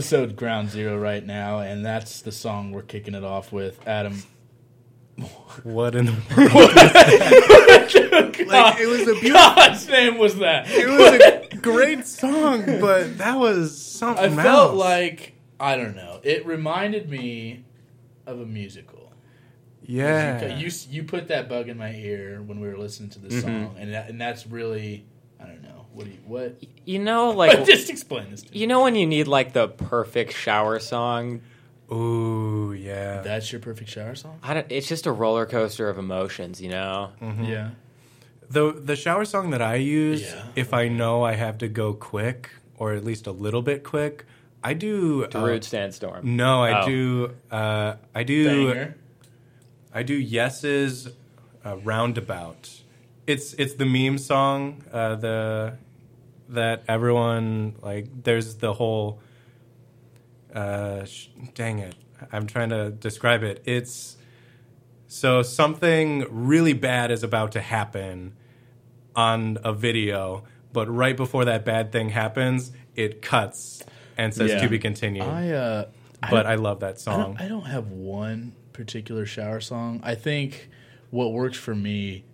Episode Ground Zero right now, and that's the song we're kicking it off with. Adam. What in the world? like it was a beautiful. God's name was that? It was a great song, but that was something I felt else. like I don't know. It reminded me of a musical. yeah, You you put that bug in my ear when we were listening to the Mm-hmm. song, and that, and that's really I don't know. What do you what? You know, like Just explain this. To me. you know when you need like the perfect shower song. Ooh, yeah. That's your perfect shower song. I don't, it's just a roller coaster of emotions. You know. Yeah. The the shower song that I use, Yeah. if I know I have to go quick or at least a little bit quick, I do. The uh, Sandstorm. no, I Oh. do. Uh, I do. Banger. I do Yes's uh, roundabout. It's it's the meme song. Uh, the that everyone like. There's the whole. Uh, sh- dang it! I'm trying to describe it. It's so something really bad is about to happen on a video, but right before that bad thing happens, it cuts and says Yeah. to be continued. I uh, but don't- I, love that I song. don't, I don't have one particular shower song. I think what works for me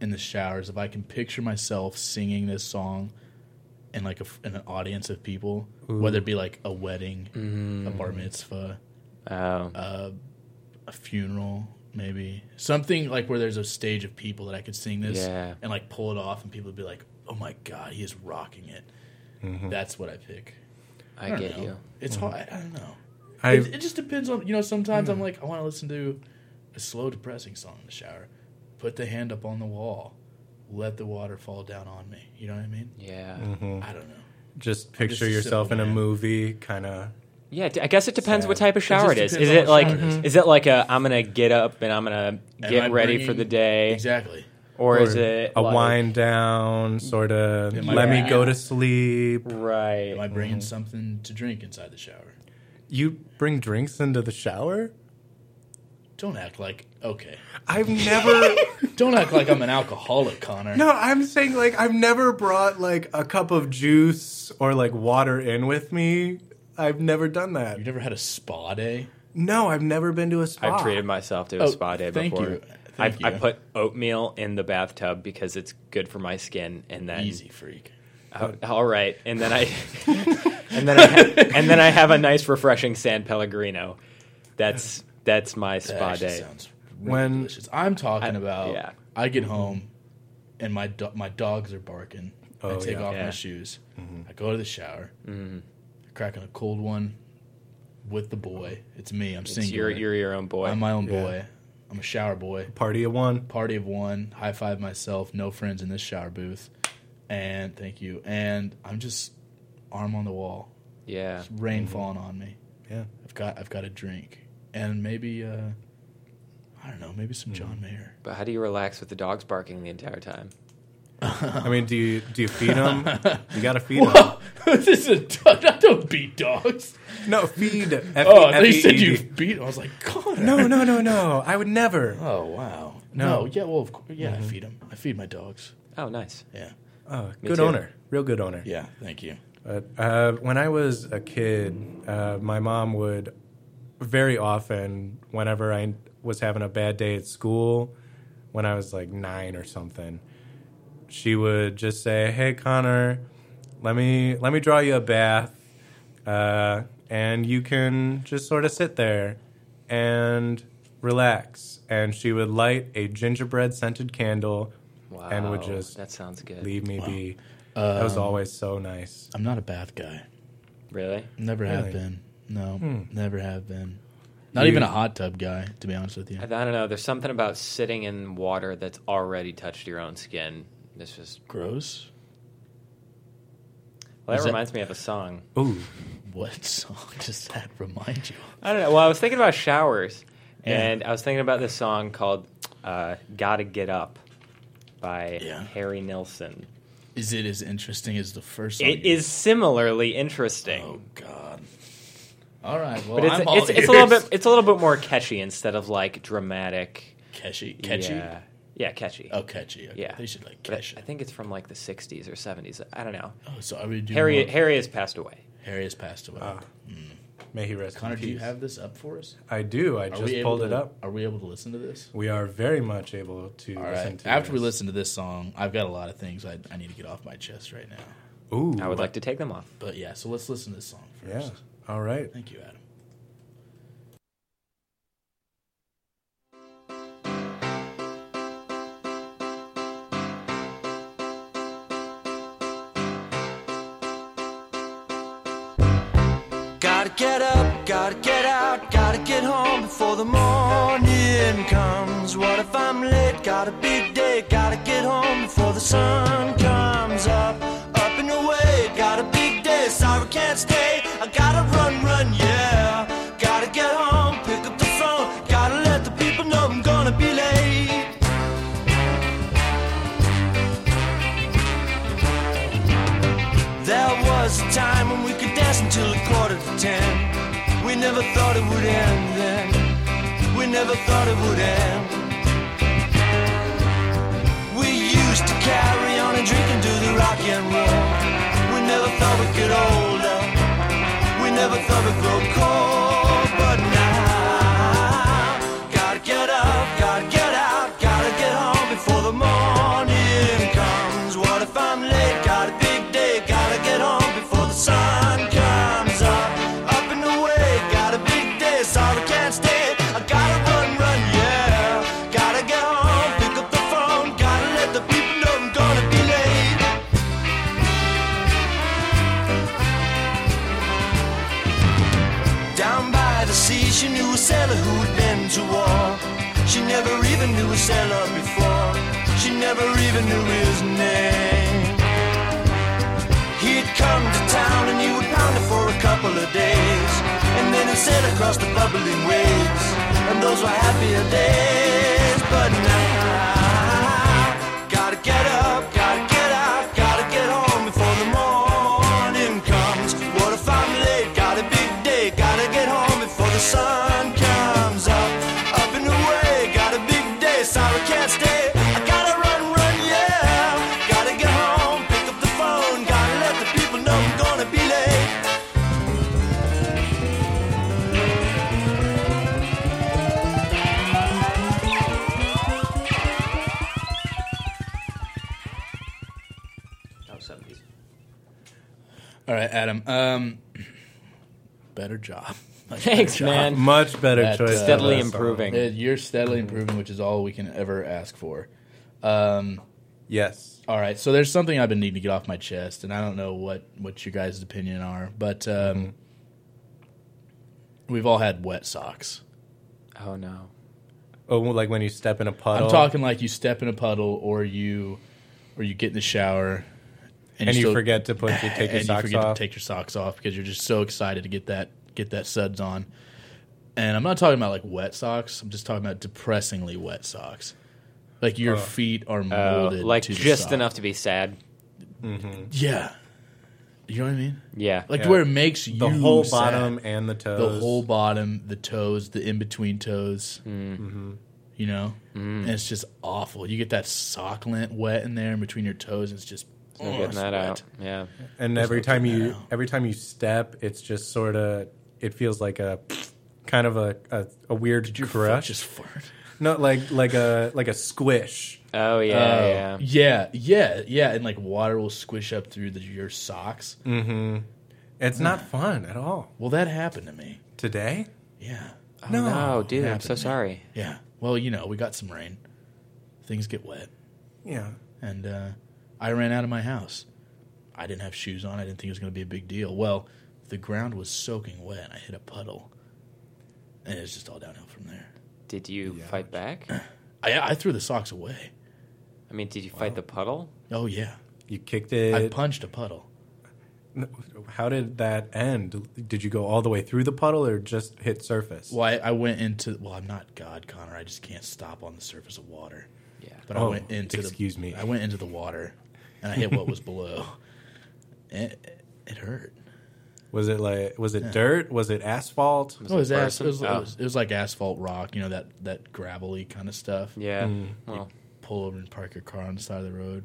in the showers if I can picture myself singing this song in like a, in an audience of people, whether it be like a wedding, mm. a bar mitzvah, Oh. Uh, a funeral, maybe something like where there's a stage of people that I could sing this Yeah. and like pull it off, and people would be like, "Oh my god, he is rocking it." Mm-hmm. That's what I pick. I, don't get know. you. It's mm-hmm. hard. I don't know. I It, it just depends on you know. Sometimes I'm mm. like, I want to listen to a slow, depressing song in the shower. Put the hand up on the wall, let the water fall down on me. You know what I mean? Yeah. Mm-hmm. I don't know. just just picture a yourself in a man. movie, kind of. Yeah, I guess it depends what type of shower it, just is. Is it on what like shower it is it like a I'm gonna get up and I'm gonna get I ready for the day, Exactly. or, is it a like, wind down, sort of? Let me bringing- go to sleep. Right. Am I bringing mm-hmm. something to drink inside the shower? You bring drinks into the shower? Don't act like okay. I've never. Don't act like I'm an alcoholic, Connor. no, I'm saying like I've never brought like a cup of juice or like water in with me. I've never done that. You never had a spa day? No, I've never been to a spa. I've treated myself to a Oh, spa day thank before. you. I, Thank I you. put oatmeal in the bathtub because it's good for my skin, and then Easy freak. Oh, all right, and then I and then I ha- and then I have a nice, refreshing San Pellegrino. That's that's my spa actually day. sounds really When- delicious. I'm talking I- about. yeah. I get mm-hmm. home, and my do- my dogs are barking. I Oh, take yeah. off Yeah. my shoes. Mm-hmm. I go to the shower. Mm-hmm. Cracking a cold one with the boy. It's me. I'm It's singular. you're, you're your own boy. I'm my own Yeah. boy. I'm a shower boy. Party of one. Party of one. High five myself. No friends in this shower booth. And thank you. And I'm just arm on the wall. yeah. Just rain falling on me. Yeah. I've got I've got a drink and maybe uh, I don't know maybe some John Mayer. But how do you relax with the dogs barking the entire time? I mean, do you do you feed them? you gotta feed them. This is a dog. I don't beat dogs. No, feed. F- Oh, I thought you F-E-E-D. said you beat. I was like, God. No, no, no, no. I would never. Oh wow. No. No. Yeah. Well, of course. Yeah. I feed them. I feed my dogs. Oh, nice. Yeah. Oh, Me good too. owner. Real good owner. Yeah. Thank you. But uh, when I was a kid, uh, my mom would very often, whenever I was having a bad day at school, when I was like nine or something, she would just say, "Hey, Connor, let me let me draw you a bath, uh, and you can just sort of sit there and relax." And she would light a gingerbread scented candle Wow. and would just that sounds good. leave me be. that was always so nice. I'm not a bath guy. Really? Never have been. No. Never have been. Not You- even a hot tub guy, to be honest with you. I, I don't know. There's something about sitting in water that's already touched your own skin. It's just. Gross. Well, that Is that- reminds me of a song. Ooh. What song does that remind you? of? I don't know. Well, I was thinking about showers, Yeah. and I was thinking about this song called uh, "Gotta Get Up" by Yeah. Harry Nilsson. Is it as interesting as the first song? It you- similarly interesting, Oh God. All right. Well, but it's I'm all it's, it's a little bit it's a little bit more catchy instead of like dramatic. catchy. Catchy. Yeah. Yeah, catchy. Oh, catchy. Okay. Yeah. They should like But I- I think it's from like the 60s or 70s. I don't know. Oh, so are we doing Harry more- Harry has passed away. Harry has passed away. Ah, May he rest Connor, in do you have this up for us? I do. I Are just able pulled to, it up. Are we able to listen to this? We are very much able to All listen right. to After we this. listen to this song, I've got a lot of things I, I need to get off my chest right now. Ooh, I would like to take them off. But yeah, so let's listen to this song Yeah. First. All right. Thank you, Adam. Gotta get up, gotta get out, gotta get home before the morning comes. What if I'm late? Got a big day, gotta get home before the sun comes up. Up and away, got a big day, sorry can't stay. I gotta run, run, yeah. Gotta get home, pick up the phone, gotta let the people know I'm gonna be late. There was a time when we could dance until a quarter to ten. We never thought it would end then. We never thought it would end. We used to carry on and drink and do the rock and roll. We never thought we'd get older. Never thought it'd grow cold. But now, gotta get up, gotta get out, gotta get home before the morning of days. And then he'd sail across the bubbling waves. And those were happier days. But now, Adam. Um, better job. Much Thanks, better job. man. Much better That, choice. uh, Steadily that song. improving. Uh, You're steadily improving, which is all we can ever ask for. Um, Yes. all right, so there's something I've been needing to get off my chest, and I don't know what what your guys' opinion are, but um, we've all had wet socks. Oh, no. Oh, well, like when you step in a puddle. I'm talking like you step in a puddle, or you, or you get in the shower, and you still- forget to put to take your and socks you forget off. to take your socks off because you're just so excited to get that get that suds on. And I'm not talking about like wet socks. I'm just talking about depressingly wet socks. Like your Oh. feet are Uh, molded, like to the just sock. enough to be sad. Yeah, you know what I mean. Yeah. Like Yeah. where it makes you the whole sad. bottom and the toes. the whole bottom, the toes, the in between toes. Mm. You know, and it's just awful. You get that sock lint wet in there in between your toes. And it's just No oh, getting that wet. out. Yeah. and every no time you every time you step, it's just sort of it feels like a kind of a a, a weird Your foot crush. just fart. No, like like a like a squish. Oh, yeah, Oh, yeah. yeah, yeah, yeah, and like water will squish up through the, your socks. Mm. Hmm. It's not fun at all. Well, that happened to me. Today? Yeah, Oh, No. no, dude, I'm so sorry. yeah. Well, you know, we got some rain. Things get wet, Yeah. and uh, I ran out of my house. I didn't have shoes on. I didn't think it was going to be a big deal. Well, the ground was soaking wet. I hit a puddle, and it's just all downhill from there. Did you Yeah. fight back? I, I threw the socks away. I mean, did you fight the puddle? Oh yeah, You kicked it. I punched a puddle. How did that end? Did you go all the way through the puddle or just hit surface? Well, I, I went into. Well, I'm not God, Connor. I just can't stop on the surface of water. Yeah. But I Oh, went into excuse the, me. I went into the water, and I hit what was below. It, it hurt. Was it like was it dirt? Was it asphalt? Oh, it was, it as, it, was, person? it, was, it was like asphalt rock, you know that that gravelly kind of stuff. Yeah. Mm. Well, pull over and park your car on the side of the road.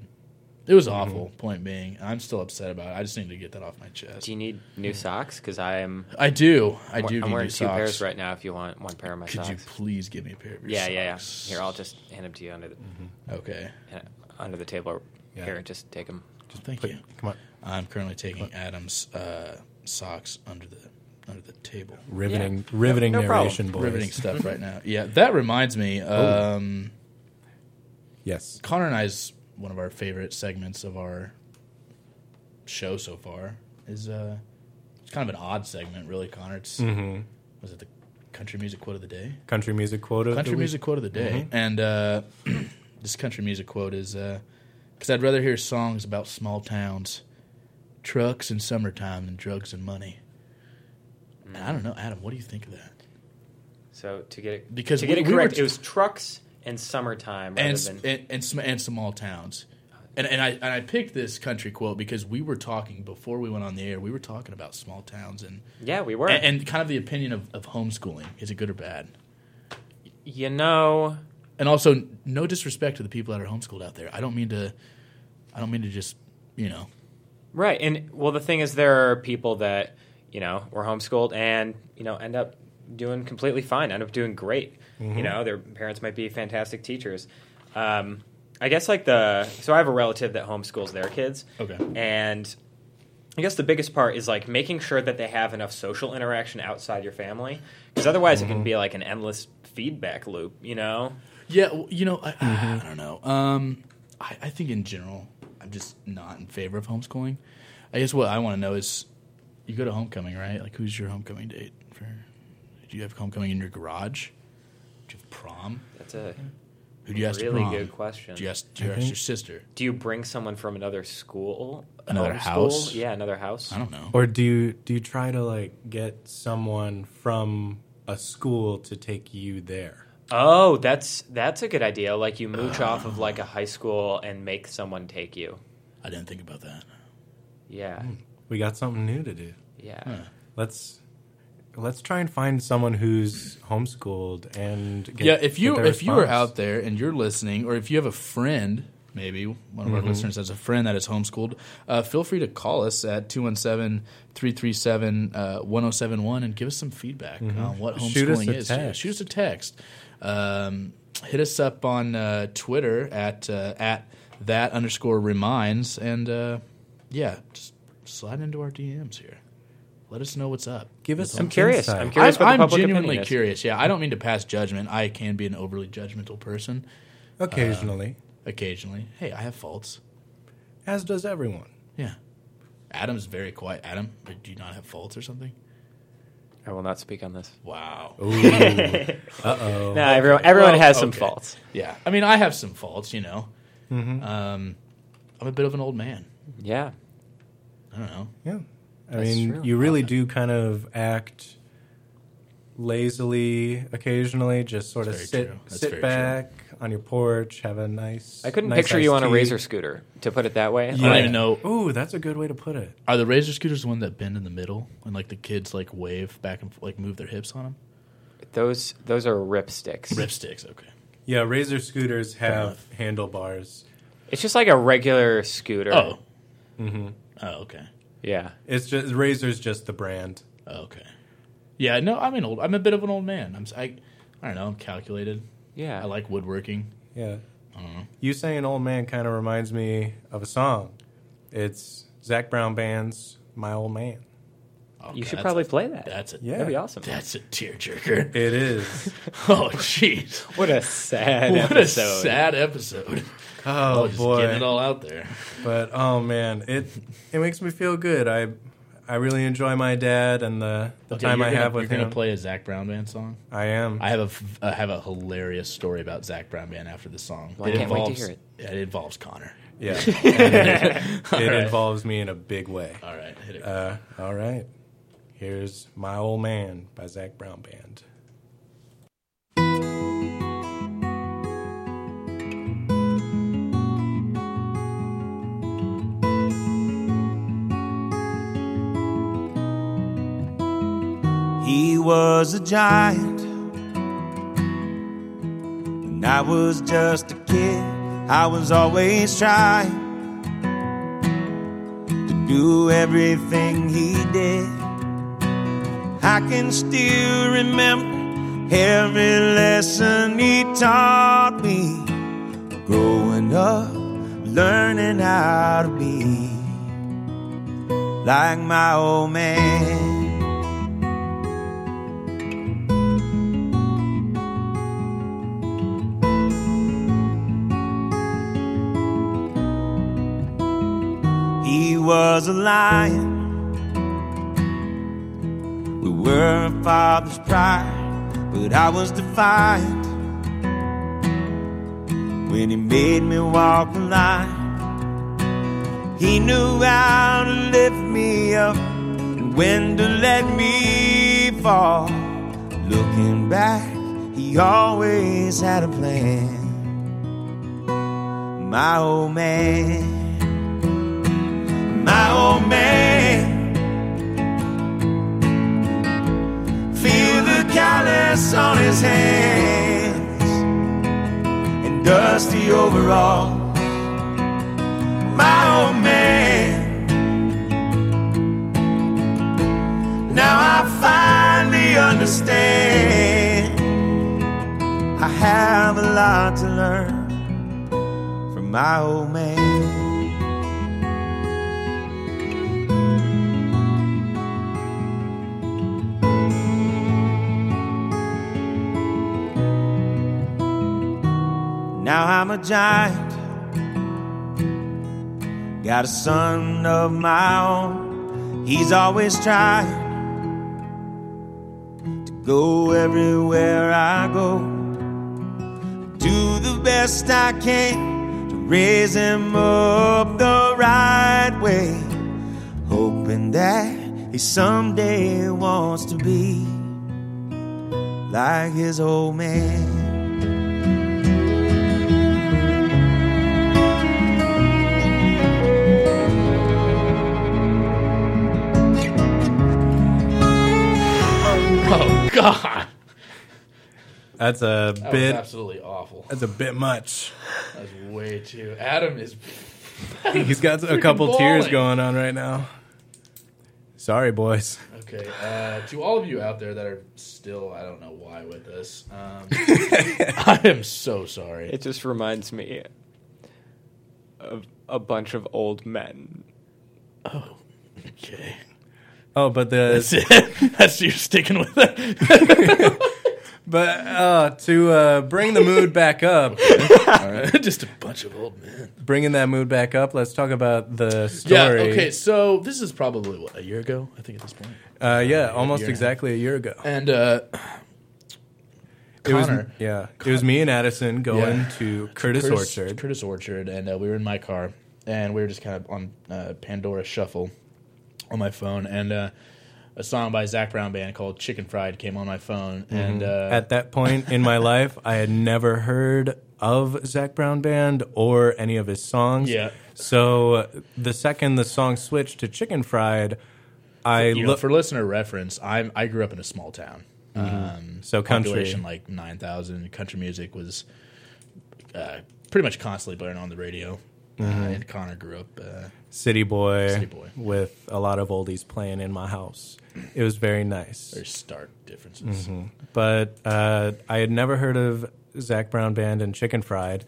It was Mm-hmm. awful. Point being, I'm still upset about it. I just need to get that off my chest. Do you need new socks? Because I am. I do. I do. I'm need wearing new two socks. pairs right now. If you want one pair of my socks. Could you please give me a pair of your yeah, yeah, yeah. socks? Here, I'll just hand them to you under the Okay. uh, under the table. Yeah. Here, just take them. Thank Put- you. Come on, I'm currently taking Adam's uh, socks under the under the table. riveting, riveting no problem. narration, boys. Riveting stuff right now. Yeah, that reminds me. Um, Yes. Connor and I's one of our favorite segments of our show so far is uh, it's kind of an odd segment, really. Connor, it's Mm-hmm. was it the country music quote of the day? Country music quote of country the week. music quote of the day, and uh, this country music quote is because I'd rather hear songs about small towns, trucks and summertime than drugs and money. And I don't know, Adam. What do you think of that? So to get it Because to we- get it we correct, t- it was trucks and summertime and than and and, and small towns. And and I and I picked this country quote because we were talking before we went on the air. We were talking about small towns and yeah, we were. and, and kind of the opinion of, of homeschooling. Is it good or bad? you know, And also, no disrespect to the people that are homeschooled out there. I don't mean to. I don't mean to just you know. right? And well, the thing is, there are people that you know were homeschooled and you know end up doing completely fine, end up doing great. You know, their parents might be fantastic teachers. Um, I guess like the so I have a relative that homeschools their kids. Okay. And I guess the biggest part is like making sure that they have enough social interaction outside your family, because otherwise it can be like an endless feedback loop. You know. Yeah, well, you know, I, I don't know. Um, I, I think in general, I'm just not in favor of homeschooling. I guess what I want to know is, you go to homecoming, right? Like, who's your homecoming date? For do you have homecoming in your garage? Do you have prom? That's a Who do you ask to really prom? good question. Do you ask, do you ask your sister? Do you bring someone from another school? Another Homeschool? house? Yeah, another house. I don't know. Or do you do you try to like get someone from a school to take you there? Oh, that's that's a good idea. Like you mooch off of like a high school and make someone take you. I didn't think about that. Yeah, hmm. We got something new to do. yeah. Huh. Let's let's try and find someone who's homeschooled and get, yeah, if you get their if you are out there and you're listening, or if you have a friend, maybe one of our mm-hmm. listeners has a friend that is homeschooled, uh, feel free to call us at 217-337-1071 uh, and give us some feedback mm-hmm. on what homeschooling Shoot us a is. text. Shoot us a text. Um, hit us up on uh, Twitter at uh, at that underscore reminds, and uh, yeah, just slide into our DMs here. Let us know what's up. give us some I'm curious. insight. I'm curious I'm, what I'm public genuinely curious. Yeah, I don't mean to pass judgment. I can be an overly judgmental person occasionally, occasionally. Hey, I have faults. as does everyone. Yeah. Adam's very quiet. Adam, do you not have faults or something? I will not speak on this. Wow. uh oh. No, everyone everyone Well, has some okay. faults. Yeah. I mean, I have some faults, you know. Mm-hmm. Um, I'm a bit of an old man. Yeah, I don't know. Yeah. I That's mean, true. you really do kind of act lazily occasionally, just sort of That's sit very true. Sit back on your porch, have a nice. I couldn't nice picture you iced on a razor scooter. To put it that way, I don't even know. Ooh, that's a good way to put it. Are the razor scooters the one that bend in the middle and like the kids like wave back and like move their hips on them? those those are rip sticks. Rip sticks. Okay. Yeah, razor scooters have handlebars. It's just like a regular scooter. Oh. Mm-hmm. Oh. Okay. yeah. It's just razor's just the brand. Oh, Okay. Yeah. No, I'm an old. I'm a bit of an old man. I'm. s- I, I don't know. I'm calculated. Yeah. I like woodworking. Yeah. I don't know. You saying old man kind of reminds me of a song. It's Zac Brown Band's "My Old Man." Oh, You should probably a- play that. That's a Yeah. That'd be awesome. That's a tearjerker. It is. oh, jeez. What a sad What episode. a sad episode. Oh, just boy. getting it all out there. But oh man, it it makes me feel good. I I really enjoy my dad and the, the Okay, time I gonna, have with you're him. gonna play a Zac Brown Band song. I am. I have a f- I have a hilarious story about Zac Brown Band after the song. Well, I can't wait to hear it. Yeah, it involves Connor. yeah. And it All right. involves me in a big way. All right, hit it. Uh, all right. Here's "My Old Man" by Zac Brown Band. Was a giant, and I was just a kid I was always trying to do everything he did. I can still remember every lesson he taught me. Growing up, learning how to be like my old man. Was a lion. We were a father's pride, but I was defiant when he made me walk the line. He knew how to lift me up and when to let me fall. Looking back, he always had a plan. My old man old man. Feel the callus on his hands and dusty overalls. My old man. Now I finally understand. I have a lot to learn from my old man. Now I'm a giant. Got a son of my own. He's always trying to go everywhere I go. Do the best I can to raise him up the right way. Hoping that he someday wants to be like his old man. God, That's a that was bit. absolutely awful. That's a bit much. That's way too. Adam is. He's got a couple tears going on right now. Sorry, boys. Okay, uh, to all of you out there that are still, I don't know why, with us, um, I am so sorry. It just reminds me of a bunch of old men. Oh, okay, Oh, but that's the it. That's you're sticking with it. but uh, to uh, bring the mood back up, All right, just a bunch of old men. bringing that mood back up. Let's talk about the story. Yeah. Okay. So this is probably what a year ago. I think at this point. Uh, yeah, almost year a exactly a year ago. And uh, It was Connor. yeah. It was me and Addison going Yeah. to Curtis, Orchard. Curtis Orchard, and uh, we were in my car, and we were just kind of on uh, Pandora Shuffle on my phone, and uh, a song by Zac Brown Band called "Chicken Fried" came on my phone, and uh, Mm-hmm. At that point in my life, I had never heard of Zac Brown Band or any of his songs. Yeah. So uh, the second the song switched to Chicken Fried, I you know, looked. for listener reference, I I grew up in a small town. Um, Mm-hmm. So country. like nine thousand. Country music was uh, pretty much constantly blaring on the radio. Uh, and Connor grew up. Uh, City boy, City boy. with a lot of oldies playing in my house. It was very nice. there's stark differences. Mm-hmm. But uh, I had never heard of Zac Brown Band and Chicken Fried,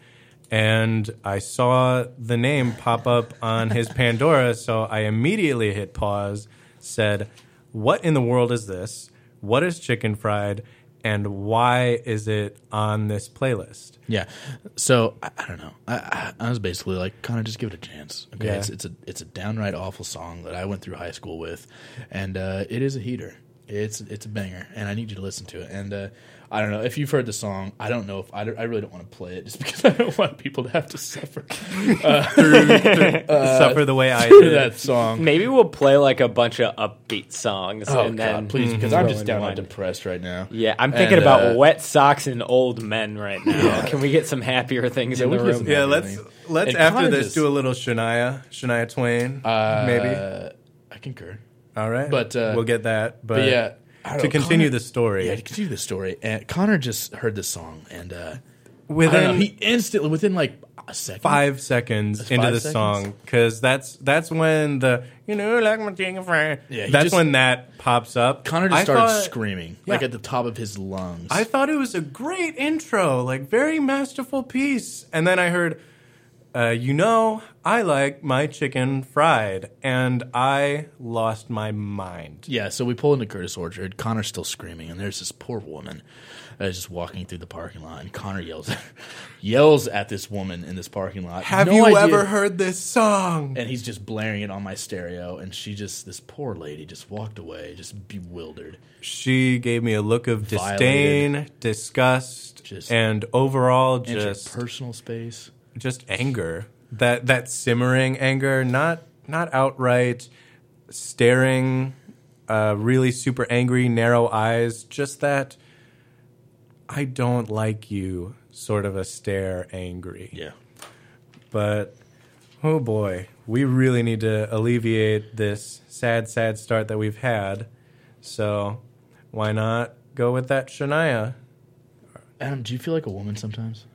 and I saw the name pop up on his Pandora, so I immediately hit pause, said, "What in the world is this? What is Chicken Fried, and why is it on this playlist?" Yeah. So I, I don't know. I, I, was basically like, kind of just give it a chance. Okay. Yeah. It's, it's a it's a downright awful song that I went through high school with, and uh, it is a heater. It's it's a banger, and I need you to listen to it. And uh, I don't know if you've heard the song. I don't know if I, don't- I really don't want to play it just because I don't want people to have to suffer Suffer the way I through did. that song. Maybe we'll play like a bunch of upbeat songs. Oh and God, then please, because I'm just in downright depressed right now. Yeah, I'm thinking And, about uh, wet socks and old men right now. Can we get some happier things Yeah, in the room? Yeah, let's let's And after this just- do a little Shania, Shania Twain, Uh, maybe. I concur. All right, but, uh, we'll get that. But, But yeah, I don't to know, continue Connor- the story, Yeah, to continue the story. And Connor just heard this song, and uh, don't know, within he instantly within like a second. five seconds That's into five the seconds? song because that's that's when the you know like my chicken friend. Yeah, that's just- when that pops up. Connor just I started thought- screaming like at the top of his lungs. I thought it was a great intro, like very masterful piece, and then I heard, uh, you know, I like my chicken fried, and I lost my mind. Yeah, so we pull into Curtis Orchard. Connor's still screaming, and there's this poor woman that is just walking through the parking lot. And Connor yells, yells at this woman in this parking lot. Have No you idea- ever heard this song? And he's just blaring it on my stereo, and she just, this poor lady, just walked away, just bewildered. She gave me a look of Violated. disdain, disgust, Just- and overall just personal space. Just anger. That that simmering anger, not not outright staring, uh, really super angry, narrow eyes. Just that I don't like you sort of a stare, angry. Yeah. But oh boy, we really need to alleviate this sad, sad start that we've had. So why not go with that Shania? Adam, do you feel like a woman sometimes?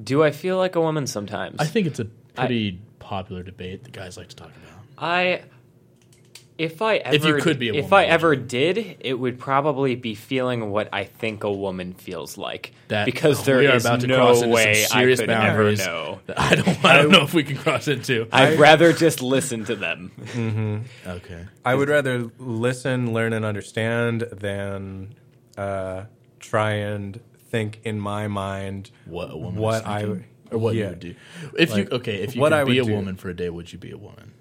Do I feel like a woman sometimes? I think it's a pretty popular debate that guys like to talk about. I if I ever If you could be a if woman, I ever did, it would probably be feeling what I think a woman feels like. That because there we are is about to no cross way I serious could ever know. I don't. I don't know if we can cross into. I'd rather just listen to them. okay. I would rather listen, learn, and understand than uh, try and think in my mind What a woman. what is I or what yeah. you would do if Like, you okay if you what could I be a do. woman for a day. Would you be a woman?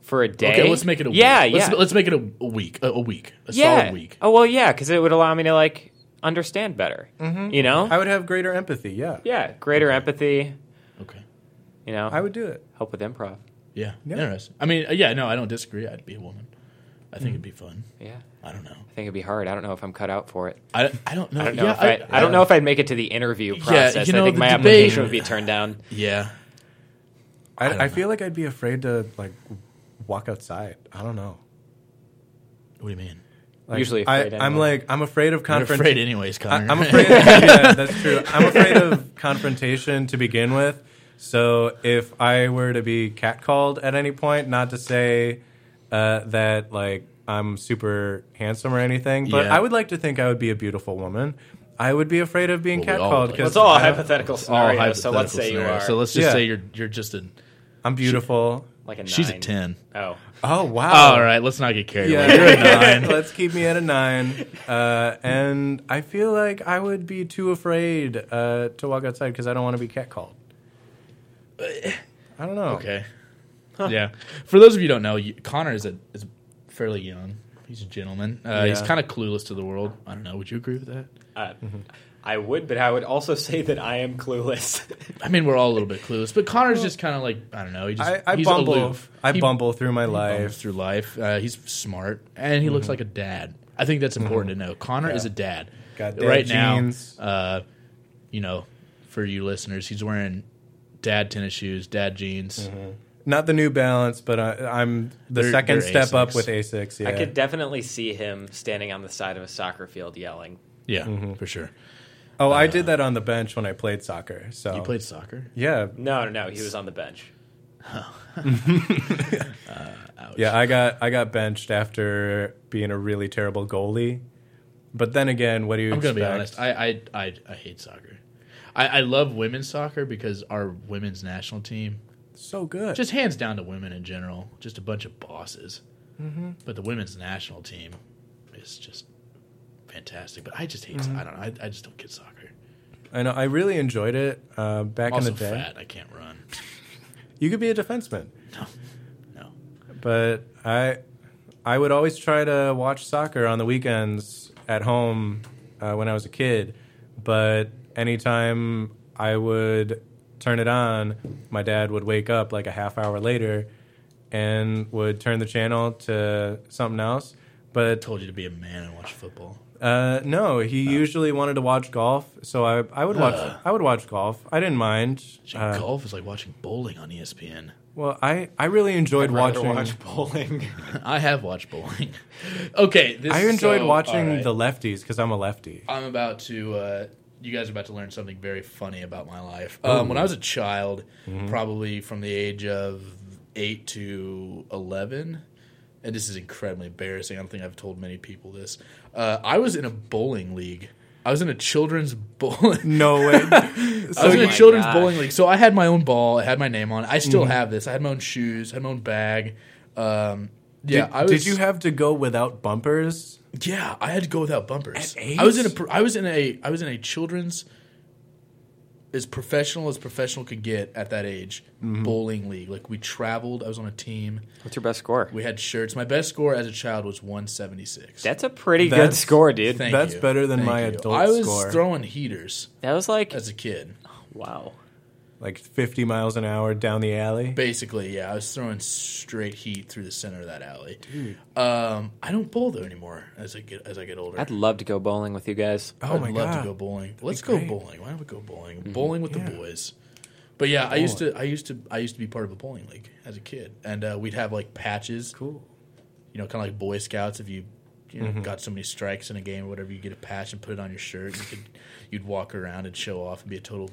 For a day. Okay, let's make it a yeah, week. yeah, Let's, let's make it a, a week. A, a week. A yeah. solid week. Oh well, yeah, because it would allow me to like understand better. Mm-hmm. You know, I would have greater empathy. Yeah, yeah, greater empathy. Okay. You know, I would do it. help with improv. Yeah. Yeah. Interesting. I mean, yeah. No, I don't disagree. I'd be a woman. I think mm. it'd be fun. Yeah, I don't know. I think it'd be hard. I don't know if I'm cut out for it. I, I don't know. I don't know yeah, if I, I, don't know if I'd make it to the interview process. you know, I think my debate- application would be turned down. Yeah. I, don't I, feel like I'd be afraid to like walk outside. I don't know. What do you mean? Like, Usually I, afraid I'm anyway. like I'm afraid of You're confrontation. afraid anyways, I, Connor. I'm afraid. yeah, that's true. I'm afraid of confrontation to begin with. So if I were to be catcalled at any point, not to say uh, that like I'm super handsome or anything, but Yeah. I would like to think I would be a beautiful woman. I would be afraid of being Well, we all catcalled would like because It's all a I- hypothetical All scenario. So let's hypothetical say you are So let's just Yeah. say you're you're just a. I'm beautiful. like a nine. She's a ten. Oh, Oh wow! all right, let's not get carried Yeah, away. You're a nine. Let's keep me at a nine. Uh, and I feel like I would be too afraid uh, to walk outside because I don't want to be catcalled. I don't know. Okay. Yeah. For those of you who don't know, you, Connor is a is fairly young. He's a gentleman. Uh, He's kind of clueless to the world. I don't know. Would you agree with that? uh, I would, but I would also say that I am clueless. I mean, we're all a little bit clueless, but Connor's just kind of like I don't know. He just I, I he's bumble. aloof. I He bumble through my bumbles life. through life. Uh, he's smart and he looks like a dad. I think that's important to know. Connor is a dad. Got dad right jeans. now, uh, you know, for you listeners, he's wearing dad tennis shoes, dad jeans. Not the New Balance, but I, I'm the They're- 2nd they're step up Asics. with Asics. Yeah. I could definitely see him standing on the side of a soccer field yelling. Yeah, Mm-hmm. for sure. oh, I did that on the bench when I played soccer. So You played soccer. Yeah, No, no, no. He was on the bench. yeah. I got I got benched after being a really terrible goalie. But then again, what do you I'm gonna expect? be honest. I I I, I hate soccer. I, I love women's soccer because our women's national team, so good. just hands down to women in general, just a bunch of bosses. Mm-hmm. But the women's national team is just fantastic. But I just hate. Mm-hmm. I don't know. I, I just don't get soccer. I know. I really enjoyed it uh, back I'm also in the day. fat. I can't run. You could be a defenseman. No, no. but I I would always try to watch soccer on the weekends at home uh, when I was a kid. But anytime I would turn it on, my dad would wake up like a half hour later and would turn the channel to something else. But I told you to be a man and watch football. uh, no, he usually wanted to watch golf, so I I would watch Ugh. I would watch golf. I didn't mind. Uh, Golf is like watching bowling on ESPN. well, I I really enjoyed watching. watch bowling. I have watched bowling. okay, this, I enjoyed so, watching right. the lefties because I'm a lefty. I'm about to uh, you guys are about to learn something very funny about my life. Um, when I was a child, probably from the age of eight to eleven, and this is incredibly embarrassing. I don't think I've told many people this. Uh, I was in a bowling league. I was in a children's bowling. No way. I was in a children's gosh. bowling league, so I had my own ball. I had my name on. it. I still Mm-hmm. have this. I had my own shoes. I had my own bag. Um, yeah, did, I was. did you have to go without bumpers? Yeah, I had to go without bumpers. At I was in a. eight? pro- I was in a. I was in a children's. As professional as professional could get at that age, Mm-hmm. bowling league. Like we traveled. I was on a team. What's your best score? We had shirts. My best score as a child was one seventy six. That's a pretty good score, dude. Thank That's you. better than Thank my you. adult I was score. throwing heaters that was like as a kid. wow. Like 50 miles an hour down the alley? Basically, yeah, I was throwing straight heat through the center of that alley. Um, I don't bowl though anymore as I get as I get older. I'd love to go bowling with you guys. Oh I'd my love god. to go bowling. Let's go bowling. Why don't we go bowling? Bowling with the boys. But yeah, I used to I used to I used to be part of a bowling league as a kid, and uh, we'd have like patches. Cool. You know, kind of like Boy Scouts. If you you know got so many strikes in a game or whatever, you get a patch and put it on your shirt. You could you'd walk around and show off and be a total.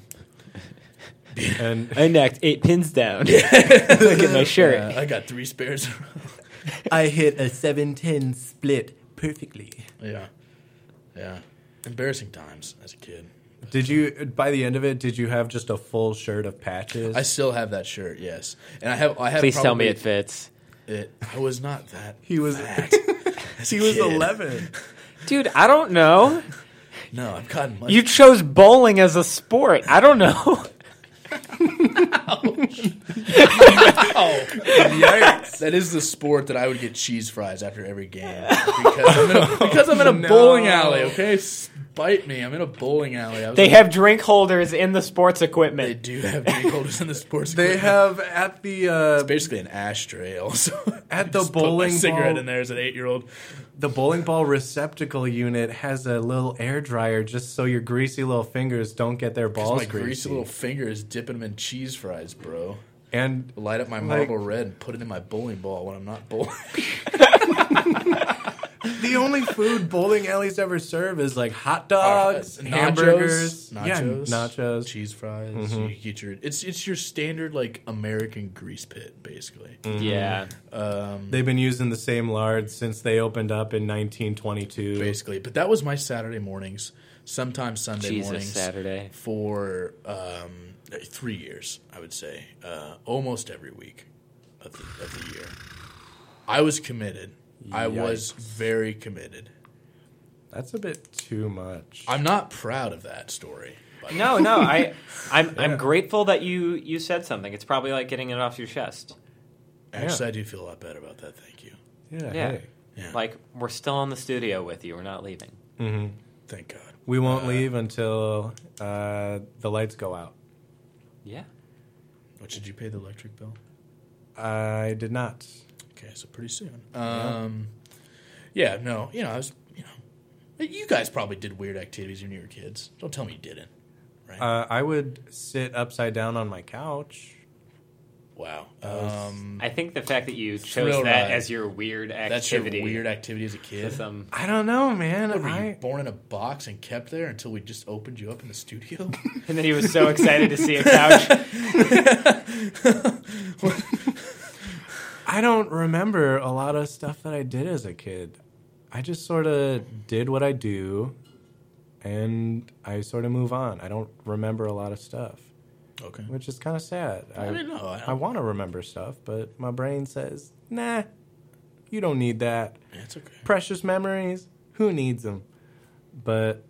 And I knocked eight pins down. Look at my shirt. Yeah, I got three spares. I hit a 710 split perfectly. yeah, yeah. Embarrassing times as a kid. Did you, by the end of it, did you have just a full shirt of patches? I still have that shirt, yes, and I have. I have. Please tell me it fits. It, I was not that. He was- fat as a he was kid. 11. Dude, I don't know. No, I've gotten much. You chose bowling as a sport. I don't know. That is the sport that I would get cheese fries after every game because I'm in a, because I'm in a bowling alley. Okay, spite me. I'm in a bowling alley. I was They like, have drink holders in the sports equipment. They equipment. do have drink holders in the sports. They equipment. have at the uh, basically an ashtray. Also, At the Just put my bowling cigarette ball- in there as an eight year old. The bowling ball receptacle unit has a little air dryer just so your greasy little fingers don't get their balls My greasy greasy. little fingers dipping them in cheese fries, bro. and Light up my Marlboro Red and put it in my bowling ball when I'm not bowling. the only food bowling alleys ever serve is like hot dogs, Uh, hamburgers, nachos, yeah, nachos, nachos. cheese fries. You get your it's it's your standard like American grease pit, basically. Yeah. They've been using the same lard since they opened up in 1922. Basically, but that was my Saturday mornings, sometimes Sunday Jesus, mornings Saturday. for um, three years. I would say uh, almost every week of the, of the year. I was committed. I was very committed. That's a bit too much. I'm not proud of that story. No, no. I, I'm, I'm grateful that you, you said something. It's probably like getting it off your chest. Actually, I do feel a lot better about that. Thank you. yeah, Yeah. hey. Yeah. Like we're still in the studio with you. We're not leaving. Thank God. we won't Uh, leave until uh, the lights go out. Yeah. What did you pay the electric bill? I did not. Okay, so pretty soon. Um, yeah, no, you know, I was, you know, you guys probably did weird activities when you were kids. Don't tell me you didn't. Right? Uh, I would sit upside down on my couch. wow. Um, I think the fact that you chose that ride. as your weird that's your activity. weird activity as a kid. with, um, I don't know, man. Were you born in a box and kept there until we just opened you up in the studio? and then he was so excited to see a couch. I don't remember a lot of stuff that I did as a kid. I just sort of did what I do, and I sort of move on. I don't remember a lot of stuff, okay. which is kind of sad. I didn't know. I I want to remember stuff, but my brain says, "Nah, you don't need that. It's okay. Precious memories, who needs them?" But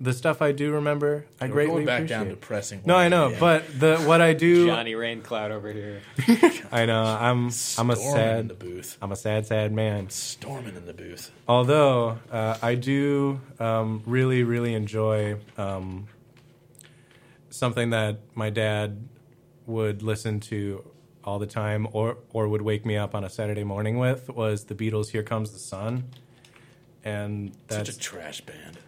the stuff I do remember, I We're greatly going back appreciate. down depressing. no, I know, Yeah. but the what I do, Johnny Raincloud over here. I know. I'm I'm a Storming in sad, the booth. I'm a sad, sad man. Storming in the booth. Although uh, I do um, really, really enjoy um, something that my dad would listen to all the time, or or would wake me up on a Saturday morning with, was the Beatles' "Here Comes the Sun," and Such that's a trash band.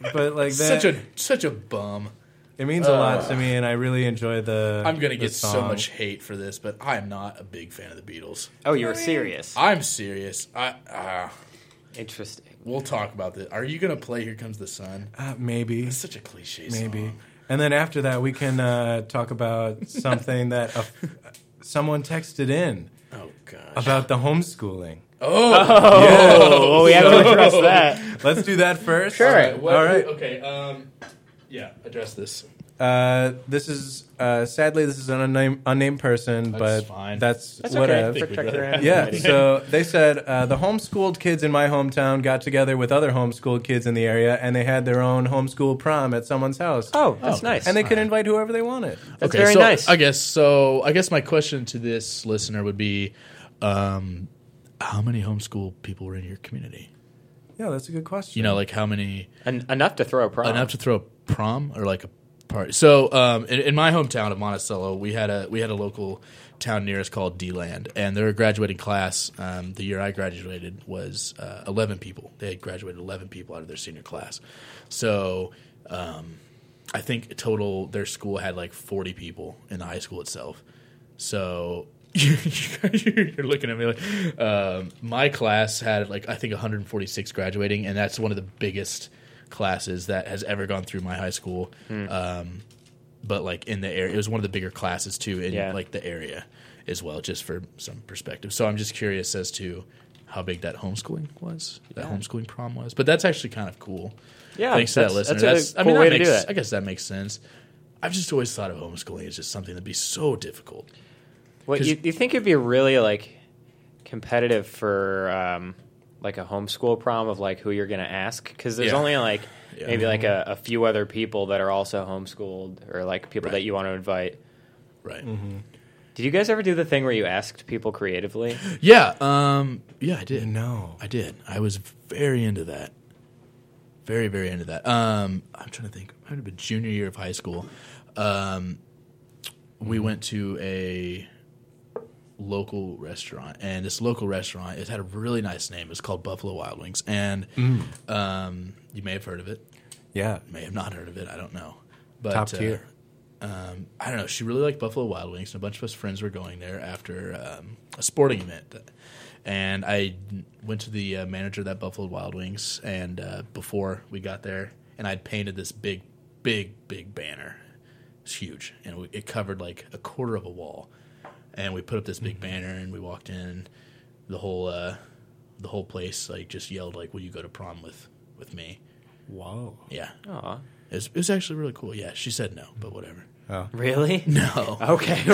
But like that. Such a such a bum. it means a lot to me, and I really enjoy the. I'm gonna the get so song. much hate for this, but I'm not a big fan of the Beatles. Oh, you were serious. I'm serious. I uh, Interesting. We'll talk about this. Are you gonna play "Here Comes the Sun"? Uh, maybe, It's such a cliche. maybe. song. And then after that, we can uh, talk about something that a, someone texted in Oh gosh. about the homeschooling. Oh, oh! we have to address that. Let's do that first. Sure. All right. what- All right. Okay. Um. Yeah. Address this. Uh, this is uh, sadly this is an unnamed, unnamed person, That's but fine. that's, That's whatever. okay. Think Protect we'd your rather- Yeah, so they said uh, the homeschooled kids in my hometown got together with other homeschooled kids in the area, and they had their own homeschool prom at someone's house. Oh, that's Oh, nice. and they could invite whoever they wanted. That's okay, very so nice. I guess so. I guess my question to this listener would be, um, how many homeschool people were in your community? Yeah, that's a good question. You know, like how many En- enough to throw a prom. enough to throw a prom or like a party. So, um, in, in my hometown of Monticello, we had a we had a local town near us called D-Land, and their graduating class um, the year I graduated was uh, eleven people. They had graduated eleven people out of their senior class. So, um, I think total their school had like forty people in the high school itself. So. You're looking at me like um, my class had like I think 146 graduating, and that's one of the biggest classes that has ever gone through my high school. Um, but like in the area, it was one of the bigger classes too in Yeah. like the area as well, just for some perspective. So I'm just curious as to how big that homeschooling was, that homeschooling prom was. But that's actually kind of cool. Yeah, thanks to that that's- listener. that's a I cool mean, way that to do makes, that. I guess that makes sense. I've just always thought of homeschooling as just something that'd be so difficult. What 'Cause- you, you think it'd be really like competitive for um, like a homeschool prom of like who you're gonna ask? Because there's Yeah. only like Yeah. maybe like a, a few other people that are also homeschooled or like people Right. that you want to invite. Right. Did you guys ever do the thing where you asked people creatively? Yeah. Um. Yeah, I did. No. I did. I was very into that. Very, very into that. Um, I'm trying to think. Might have been junior year of high school. Um, we went to a local restaurant, and this local restaurant it had a really nice name. It's called Buffalo Wild Wings, and um, you may have heard of it. Yeah. May have not heard of it. I don't know. But, Top tier. Uh, um, I don't know. She really liked Buffalo Wild Wings, and a bunch of us friends were going there after um, a sporting event. And I went to the uh, manager of that Buffalo Wild Wings, and uh, before we got there, and I'd painted this big, big, big banner. It's huge, and it covered like a quarter of a wall. And we put up this big banner, and we walked in. The whole, uh, the whole place like just yelled like, "Will you go to prom with with me?" Whoa. Yeah, Aw. it was, it was actually really cool. Yeah, she said no, but whatever. Oh. Really? No, Okay.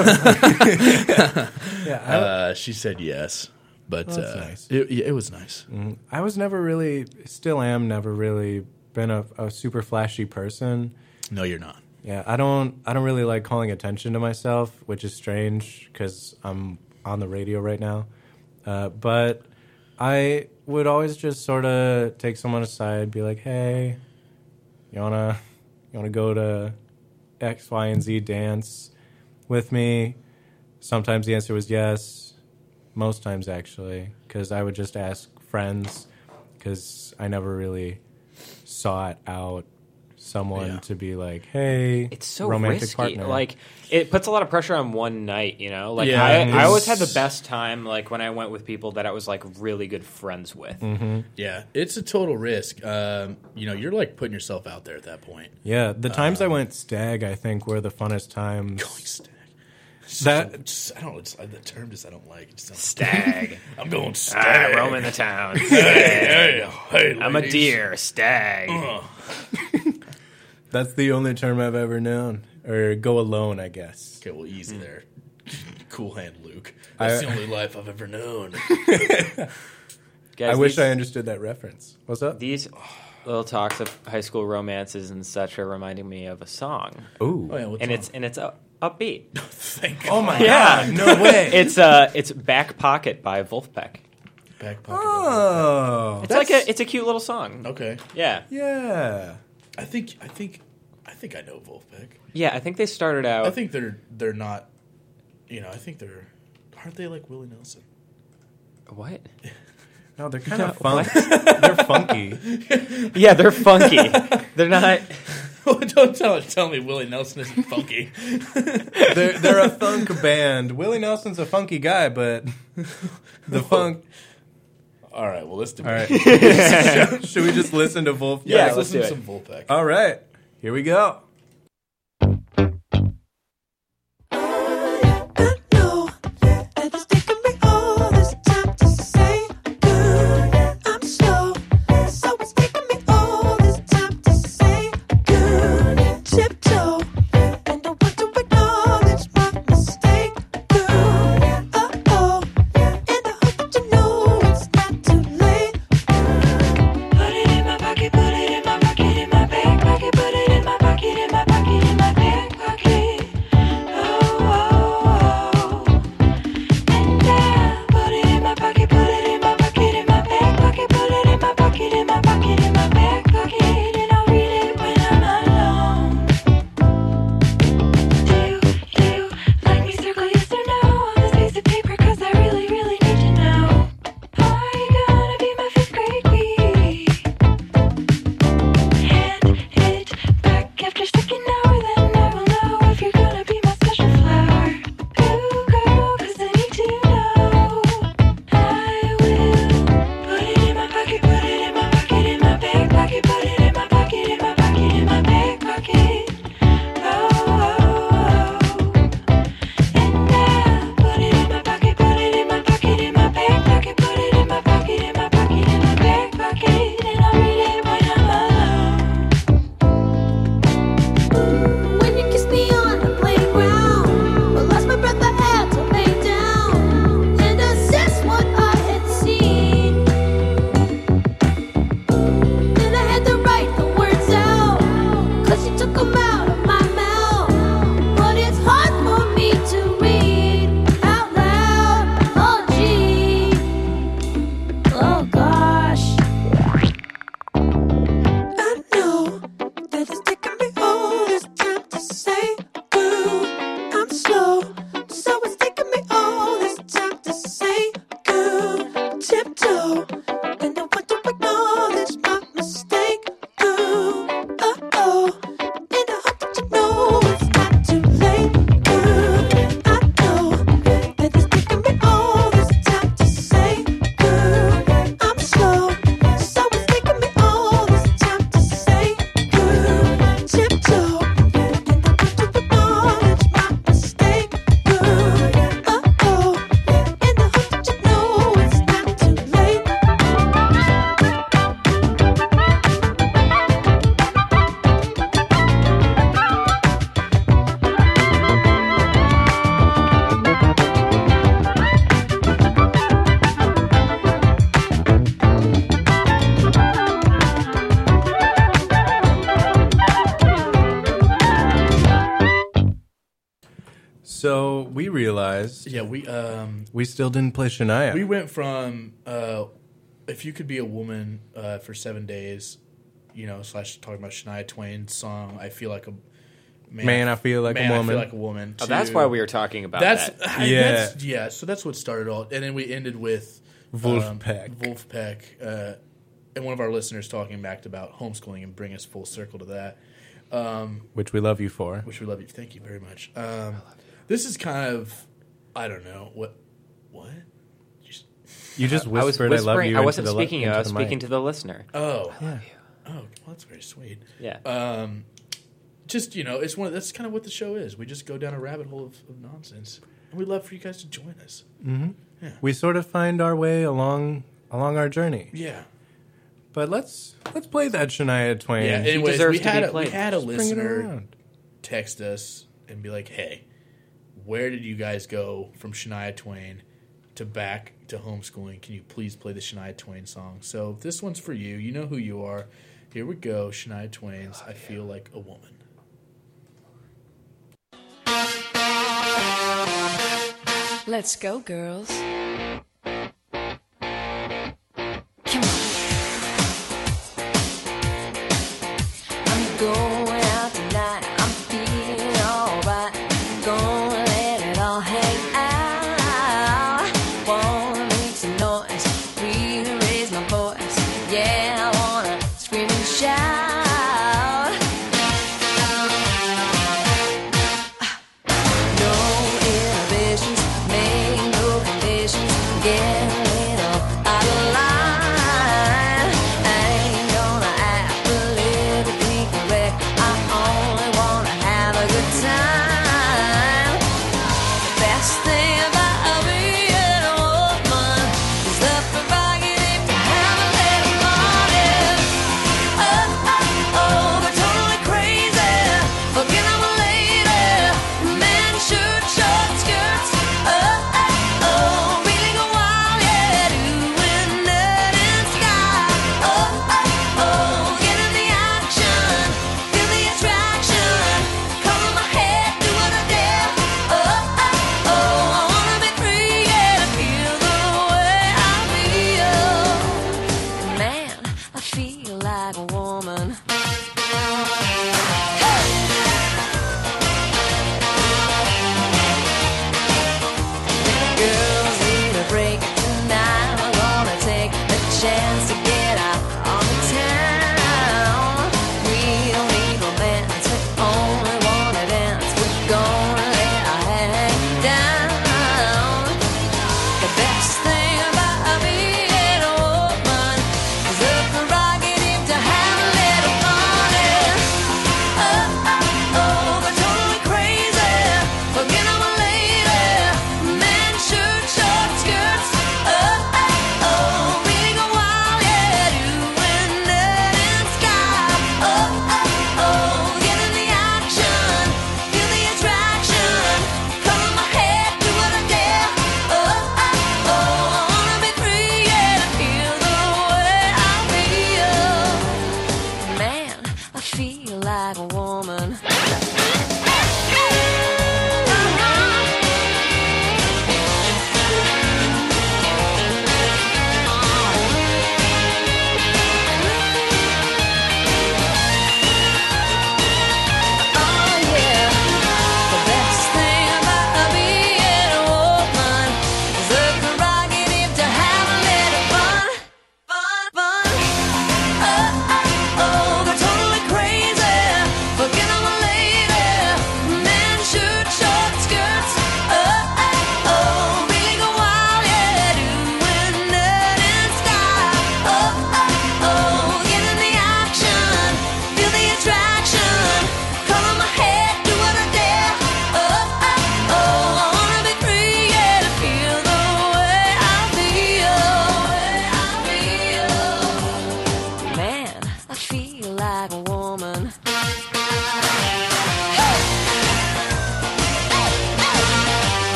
Yeah. Uh, she said yes, but Well, that's uh, nice. it, it was nice. I was never really, still am, never really been a, a super flashy person. No, you're not. Yeah, I don't. I don't really like calling attention to myself, which is strange because I'm on the radio right now. Uh, but I would always just sort of take someone aside, be like, "Hey, you wanna you wanna go to X, Y, and Z dance with me?" Sometimes the answer was yes. Most times, actually, because I would just ask friends because I never really sought out someone Yeah. to be like, "Hey, It's so romantic risky. partner." Like it puts a lot of pressure on one night. You know, like Yeah, I, I always had the best time like when I went with people that I was like really good friends with. Mm-hmm. Yeah, it's a total risk. Um, you know, you're like putting yourself out there at that point. yeah, the times Um, I went stag, I think, were the funnest times. Going stag. That- Just- I don't. It's, the term just I don't like. It just sounds- Stag, I'm going stag. roaming the town. Hey, hey, I'm a deer. Stag. That's the only term I've ever known. Or go alone, I guess. Okay, well, easy there. Cool hand, Luke. I- That's the only life I've ever known. Guys, I wish these, I understood that reference. What's up? these little talks of high school romances and such are reminding me of a song, Ooh. Oh yeah, what's and wrong? it's and it's up, upbeat. thank God. Oh my Yeah. god, no way. It's uh, it's Back Pocket by Vulfpeck. back pocket. oh. It's like a it's a cute little song. Okay, Yeah, Yeah. I think I think I think I know Vulfpeck. yeah. I think they started out. I think they're they're not. You know, I think they're aren't they like Willie Nelson? what? No, they're kind of What? fun. they're funky. Yeah, they're funky. they're not. Don't tell tell me Willie Nelson isn't funky. They're, they're a funk band. Willie Nelson's a funky guy, but the funk. All right, well let's do All right. Should we just listen to Wolf? Yeah, let's let's listen do to it. some Vulfpeck. All right. Here we go. So we realized Yeah, we um we still didn't play Shania. we went from uh if you could be a woman uh for seven days, you know, slash talking about Shania Twain's song, I feel like a Man, I feel like a Man, I woman. feel like a woman. Oh, that's to- why we were talking about That's that. I- Yeah. that's- yeah. So that's what started all, and then we ended with Vulfpeck. Um, Vulfpeck, uh, and one of our listeners talking back about homeschooling and bring us full circle to that, which we love you for. which we love you. Thank you very much. Um, this is kind of, I don't know what, what. Just, You just I was whispered, "I, love whispering. you." I into wasn't the le- speaking. into I was speaking mic. to the listener. oh, oh, well, that's very sweet. Yeah. Um, just you know, it's one. Of, that's kind of what the show is. We just go down a rabbit hole of, of nonsense, and we'd love for you guys to join us. Mhm. Yeah. We sort of find our way along along our journey. Yeah. But let's let's play that Shania Twain. Yeah. Anyways, deserves we to had be a, we played. had a Bring it listener around. text us and be like, "Hey, where did you guys go from Shania Twain to back to homeschooling? Can you please play the Shania Twain song?" So this one's for you. You know who you are. Here we go. Shania Twain's oh, "I Feel Like a Woman." Let's go, girls.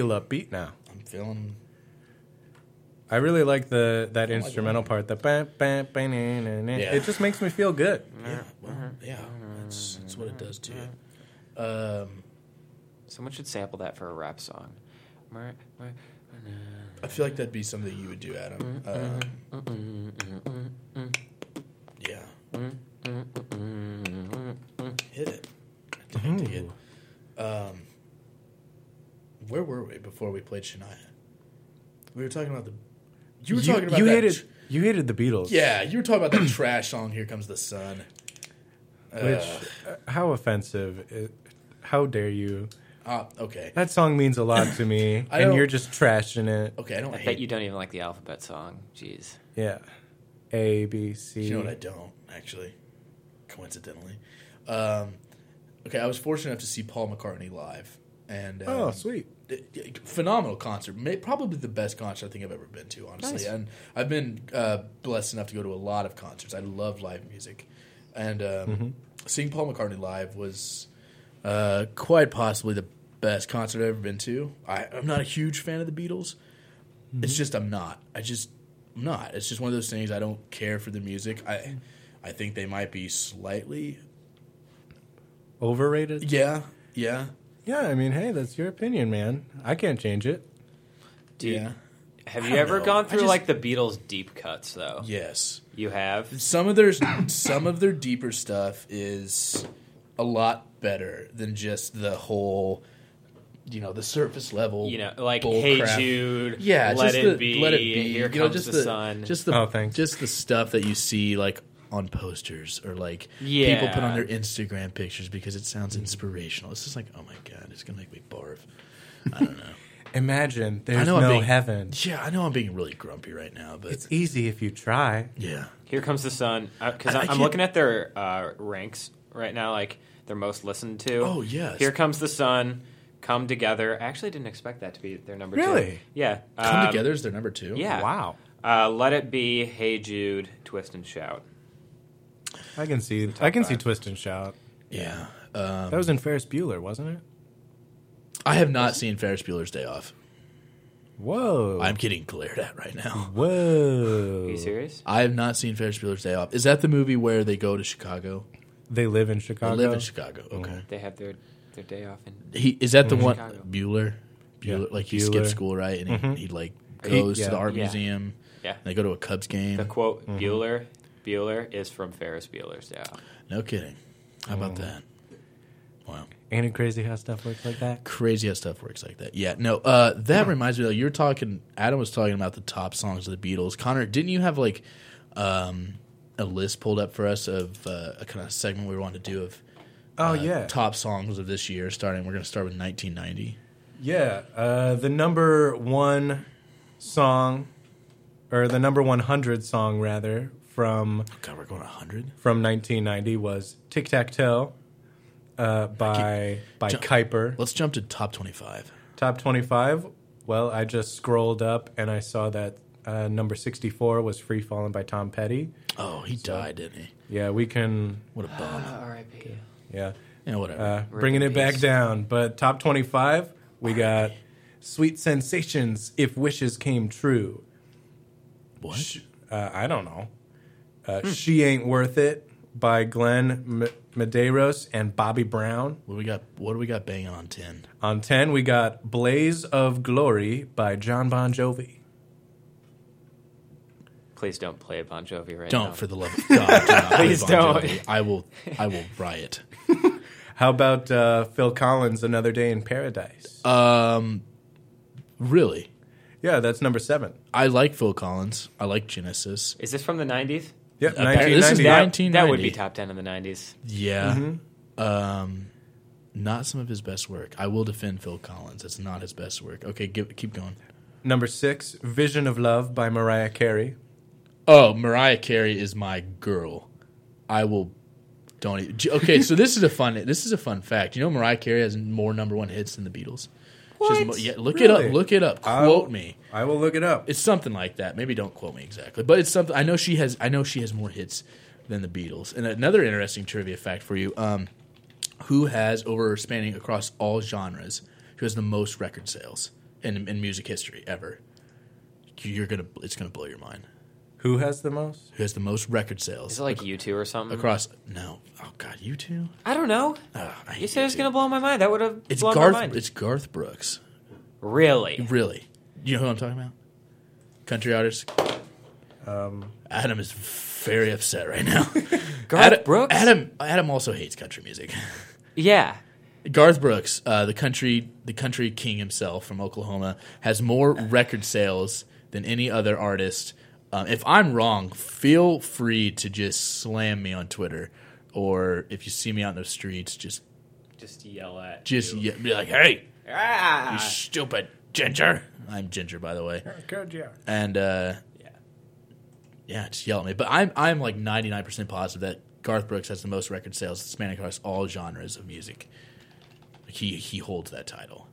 Feel upbeat now. I'm feeling. I really like the that like instrumental part. The bam, bam, bam. Yeah. it just makes me feel good. Yeah, well, yeah, that's, that's what it does to you. Um, Someone should sample that for a rap song. Mer- mer- I feel like that'd be something you would do, Adam. Um, yeah. Hit it. I dig it. Um, where were we before we played Shania? We were talking about the. You were talking about you that hated tr- you hated the Beatles. yeah, you were talking about that trash song. Here comes the sun. Which uh, how offensive? It, how dare you? Uh, okay, That song means a lot to me, and you're just trashing it. okay. I don't I hate bet you don't even like the alphabet song. Jeez. Yeah, A B C. You know what I don't actually, coincidentally. Um, okay, I was fortunate enough to see Paul McCartney live, and um, oh, sweet. It- phenomenal concert. May, probably the best concert I think I've ever been to, honestly. Nice. And I've been uh, blessed enough to go to a lot of concerts. I love live music, and um, seeing Paul McCartney live was uh, quite possibly the best concert I've ever been to. I, I'm not a huge fan of the Beatles. It's just I'm not. I just I'm not. It's just one of those things. I don't care for the music. I I think they might be slightly. Overrated. Yeah, yeah, Yeah, I mean, hey, that's your opinion, man. I can't change it. Dude, yeah. have you ever know. gone through just- like the Beatles deep cuts though? Yes. You have. some of their some of their deeper stuff is a lot better than just the whole you know the surface level You know, like bull Hey crap. Jude, yeah Let just It the, Be, let it be Here you know, Comes just the, the Sun. just the Oh, thanks. just the stuff that you see like on posters or like people put on their Instagram pictures because it sounds inspirational it's just like oh my god it's gonna make me barf I don't know Imagine I there's know I'm no being- heaven. yeah I know I'm being really grumpy right now but It's easy if you try. yeah Here Comes the Sun. Because I- I I'm can't- looking at their uh, ranks right now, like their most listened to. Oh, yes. Here Comes the Sun. Come Together. I actually didn't expect that to be their number two. Really? Yeah. come Um, together is their number two Yeah. Wow. Uh, Let It Be, Hey Jude, Twist and Shout. I can see. I can see twist and shout. Yeah. Um, That was in Ferris Bueller, wasn't it? I have not seen Ferris Bueller's Day Off. Whoa. I'm getting glared at right now. Whoa. Are you serious? I have not seen Ferris Bueller's Day Off. Is that the movie where they go to Chicago? They live in Chicago. They live in Chicago. Okay. They have their their day off in. He is that the one Chicago. Bueller? Yeah, Bueller, like he Bueller. skipped school, right? And he, Mhm. he like He- goes yeah. to the art Yeah. museum. Yeah. They go to a Cubs game. The quote Mm-hmm. Bueller Bueller is from Ferris Bueller's Day Off. No kidding. How about Mm-hmm. that? Wow. Ain't it crazy how stuff works like that? Crazy how stuff works like that. Yeah. No. Uh, that reminds me though. You're talking. Adam was talking about the top songs of the Beatles. Connor, didn't you have like um, a list pulled up for us of uh, a kind of segment we wanted to do of Oh uh, yeah, top songs of this year? Starting. We're going to start with 1990. yeah. Uh, the number one song, or the number one hundred song rather from God, we're going 100. from 1990 was "Tic Tac Toe" uh, by by Ju- Kyper. Let's jump to top 25. Top 25. Well, I just scrolled up and I saw that uh, number 64 was "Free Falling" by Tom Petty. Oh, he died, didn't he? Yeah, we can. What a bum. R.I.P. Yeah. yeah, whatever. Uh, bringing it back down. But top 25, we got Sweet Sensations If Wishes Came True. what? Uh, I don't know. Uh, She Ain't Worth It by Glenn M- Medeiros and Bobby Brown. What do we got? What do we got banging on 10? On 10, we got Blaze of Glory by John Bon Jovi. Please don't play Bon Jovi right now. Don't, for the love of God, do Please Bon don't. Jovi. I will. I will riot. How about uh, Phil Collins' Another Day in Paradise? Um, really, yeah, that's number seven. I like Phil Collins. I like Genesis. Is this from the 90s? Yep, Apparently- this is 1990. nine- That, that would be top 10 in the 90s. Yeah. Mm-hmm. Um, not some of his best work. I will defend Phil Collins. It's not his best work. Okay, give, keep going. Number six, Vision of Love by Mariah Carey. Oh, Mariah Carey is my girl. I will. Don't. Even, J- okay, so this is a fun. This is a fun fact. You know, Mariah Carey has more number one hits than the Beatles. She has mo- yeah, look it Really? up. Look it up. I'll- Quote me. I will look it up. It's something like that. Maybe don't quote me exactly, but it's something. I know she has. I know she has more hits than the Beatles. And another interesting trivia fact for you: um, who has over spanning across all genres? Who has the most record sales in in music history ever? You're gonna. It's gonna blow your mind. Who has the most? Who has the most record sales? Is it like you two or something? across? No. Oh God, you two. I don't know. Oh, I You said it was going to blow my mind. That would have It's blown my Garth. mind. It's Garth Brooks. really? Really? You know who I'm talking about? Country artist. Um, Adam is very upset right now. Garth Adam, Brooks? Adam. Adam also hates country music. Yeah. Garth Brooks, uh, the country, the country king himself from Oklahoma, has more record sales than any other artist. Um, if I'm wrong, feel free to just slam me on Twitter, or if you see me out in the streets, just Just yell at. just ye- be like, "Hey, you Ah! stupid ginger!" I'm ginger, by the way, Good, yeah. and uh, Yeah. yeah, just yell at me. But I'm I'm like 99 percent positive that Garth Brooks has the most record sales spanning across all genres of music. He he holds that title.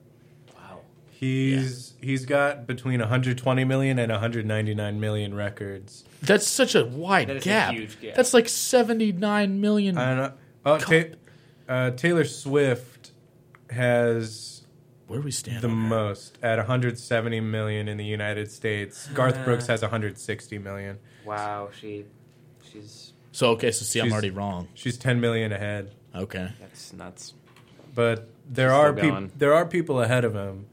Wow. he's he's got between 120 million and 199 million records. That's such a wide That is a gap. huge gap. That's like 79 million. I don't know. Oh, Ta- uh, Taylor Swift has Where do we stand? the on her? most at 170 million in the United States. Garth Brooks has 160 million. Wow. She. She's. So okay, so see, I'm She's- already wrong. She's 10 million ahead. Okay, That's nuts. But there She's are still people going. there are people ahead of him.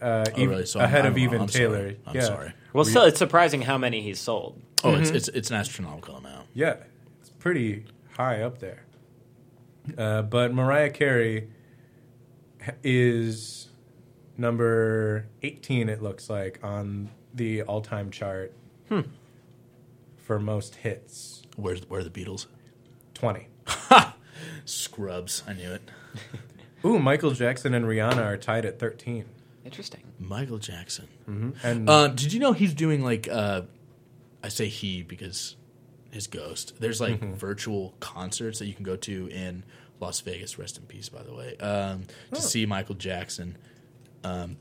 Uh, oh ev- really? So I'm- ahead I'm of wrong. even I'm Taylor. Sorry. I'm yeah. sorry. Well, still, it's surprising how many he's sold. Oh, Mm-hmm. it's it's it's an astronomical amount. Yeah, it's pretty high up there. Uh, but Mariah Carey h- is number 18, it looks like, on the all time chart for most hits. Where's where are the Beatles? 20. Scrubs. I knew it. Ooh, Michael Jackson and Rihanna are tied at 13. Interesting. Michael Jackson. And Um, did you know he's doing like uh, I say he because his ghost. There's like virtual concerts that you can go to in Las Vegas. Rest in peace, by the way. Um, to see Michael Jackson, um,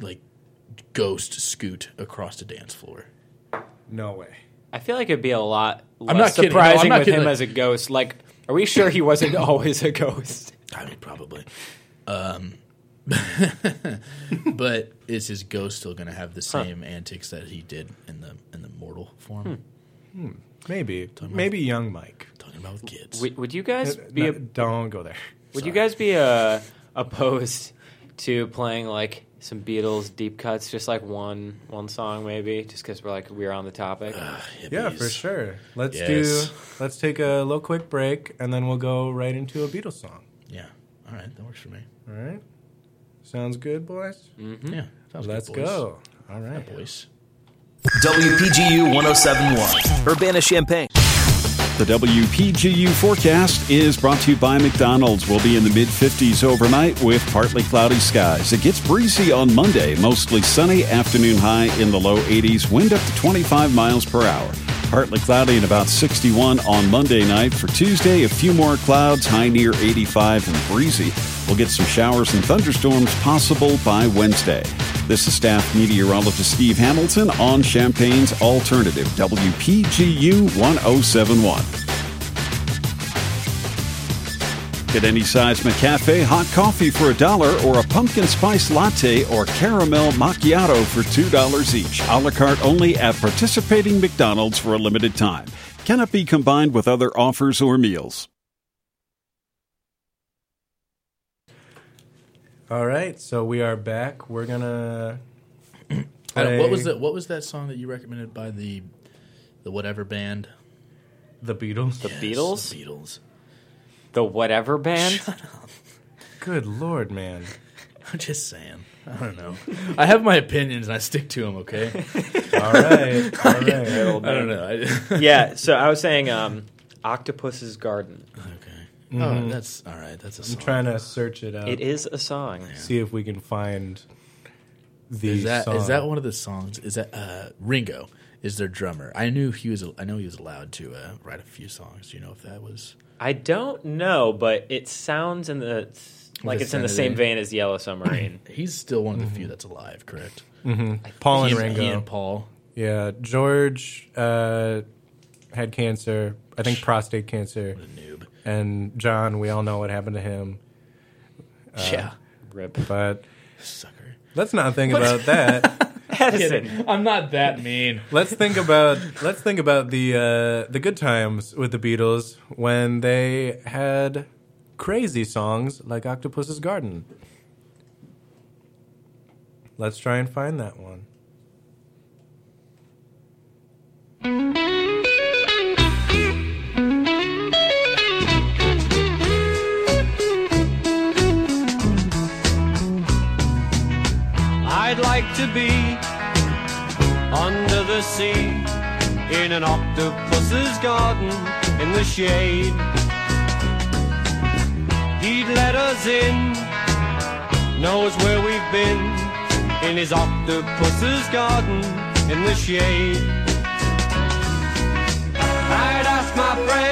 like ghost scoot across the dance floor. no way. I feel like it'd be a lot less not kidding. No, I'm surprising not with kidding, him like- as a ghost. Like Are we sure he wasn't always a ghost? I mean, probably. Um, but is his ghost still going to have the same antics that he did in the in the mortal form? Maybe, maybe young Mike. Talking about with kids. Would, would you guys be No, a, don't go there. would you guys be uh, opposed to playing like some Beatles deep cuts, just like one one song maybe, just because we're like we're on the topic? Yeah, for sure. Let's Yes. do. Let's take a little quick break, and then we'll go right into a Beatles song. Yeah. All right, that works for me. All right. Sounds good, boys. Yeah. Sounds Let's good, boys. go. All right. boys. WPGU 1071, Urbana Champaign. The WPGU forecast is brought to you by McDonald's. We'll be in the mid 50s overnight with partly cloudy skies. It gets breezy on Monday, mostly sunny, afternoon high in the low 80s, wind up to 25 miles per hour. Partly cloudy and about 61 on Monday night. For Tuesday, a few more clouds, high near 85 and breezy. We'll get some showers and thunderstorms possible by Wednesday. This is staff meteorologist Steve Hamilton on Champaign's Alternative, WPGU 1071. Get any size McCafe hot coffee for a dollar or a pumpkin spice latte or caramel macchiato for $2 each. A la carte only at participating McDonald's for a limited time. Cannot be combined with other offers or meals. All right. So we are back. We're gonna. I don't- what was that? What was that song that you recommended by the the whatever band? The Beatles. The Yes, Beatles, The Beatles. The whatever band. Shut up. Good lord, man. I'm just saying. I don't know. I have my opinions and I stick to them. Okay. All right. All right. I don't know. I, yeah. So I was saying, um, Octopus's Garden. okay. Oh, that's all right. That's a song. I'm trying to search it out. It is a song. See if we can find the Is that song. is that one of the songs? Is that uh, Ringo? Is their drummer? I knew he was. I know he was allowed to uh, write a few songs. Do you know if that was? I don't know, but it sounds in the like it's in the same vein as Yellow Submarine. He's still one of the few that's alive. Correct. Paul and He and- Ringo? He and Paul. Yeah, George uh, had cancer. I think prostate cancer. What a noob. And John, we all know what happened to him. yeah. Rip. But Sucker. let's not think about that. Addison. I'm not that mean. let's think about let's think about the uh, the good times with the Beatles when they had crazy songs like Octopus's Garden. Let's try and find that one. I'd like to be the sea in an octopus's garden in the shade. He'd let us in, knows where we've been in his octopus's garden in the shade. I'd ask my friends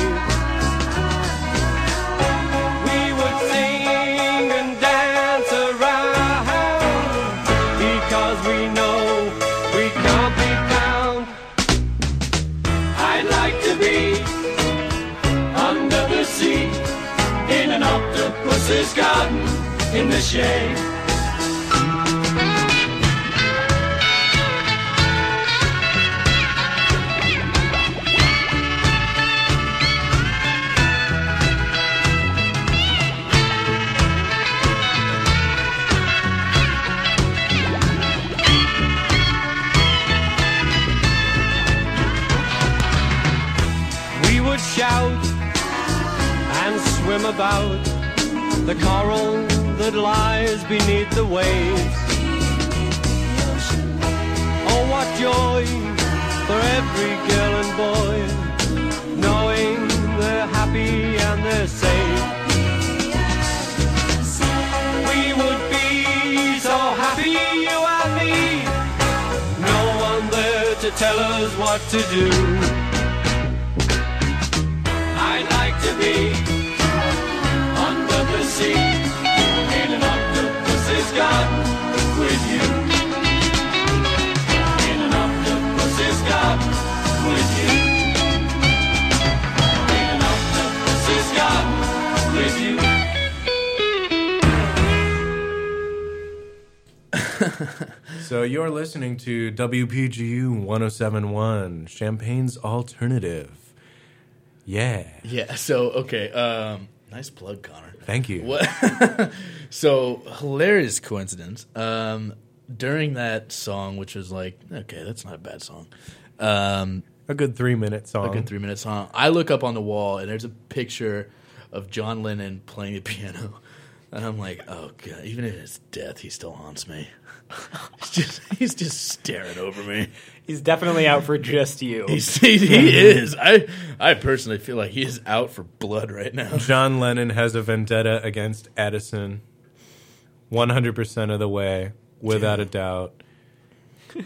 In the shade. We would shout and swim about the coral that lies beneath the waves. Oh, what joy for every girl and boy, knowing they're happy and they're safe. We would be so happy, you and me, no one there to tell us what to do. So you're listening to WPGU 1071, Champaign's Alternative. Yeah. Yeah. So okay. Um, nice plug, Connor. Thank you. What? so hilarious coincidence. Um, during that song, which was like, okay, that's not a bad song. Um, A good three minute song. a good three minute song. I look up on the wall and there's a picture of John Lennon playing the piano, and I'm like, oh god, even in his death, he still haunts me. He's just he's just staring over me. He's definitely out for just you. He's, he, he mm-hmm. is. I I personally feel like he is out for blood right now. John Lennon has a vendetta against Addison 100% of the way, without a doubt.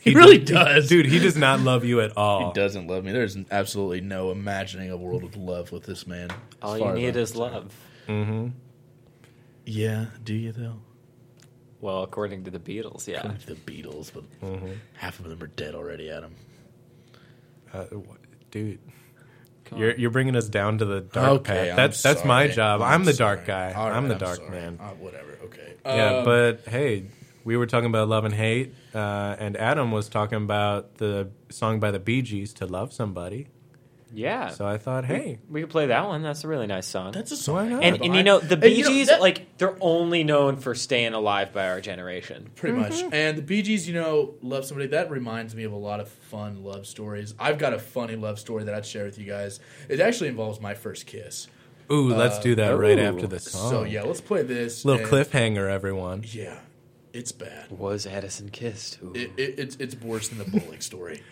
He really does. Dude, he does not love you at all. He doesn't love me. There's absolutely no imagining a world of love with this man. All you need I'm is concerned. love. Mm-hmm. Yeah, do you though? Well, according to the Beatles, yeah. According to the Beatles, but half of them are dead already. Adam. Uh, wh- dude. You're, you're bringing us down to the dark Okay, path. I'm That's that's my sorry. job. I'm, the dark sorry. guy. All I'm right, the dark sorry. man. Uh, whatever. Okay. Yeah, Um, but hey, we were talking about love and hate, uh, and Adam was talking about the song by the Bee Gees to love somebody. Yeah. So I thought, hey, we could play that one. That's a really nice song. that's a song. I know. and, and you know, the And Bee you know, Gees, that- like, they're only known for staying alive by our generation. Pretty much. Mm-hmm. And the Bee Gees, you know, love somebody. That reminds me of a lot of fun love stories. I've got a funny love story that I'd share with you guys. It actually involves my first kiss. ooh, let's do that right ooh. after the song. So yeah, let's play this. little and- cliffhanger, everyone. Yeah, it's bad. Was Addison kissed? Ooh. It, it, it's it's worse than the bowling story.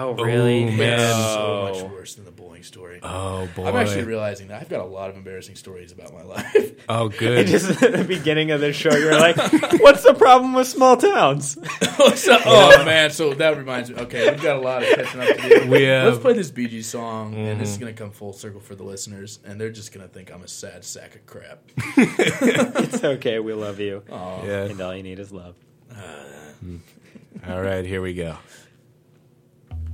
Oh, oh, really? Ooh, man. It's so oh. much worse than the bowling story. Oh boy. I'm actually realizing that I've got a lot of embarrassing stories about my life. oh good. Just at the beginning of this show, you're like, "What's the problem with small towns?" So- oh man, so that reminds me. Okay, we've got a lot of catching up to do. We have- Let's play this Bee Gees song, and this is mm-hmm. gonna come full circle for the listeners, and they're just gonna think I'm a sad sack of crap. It's okay. We love you, yeah. and all you need is love. Uh. Hmm. All right, here we go.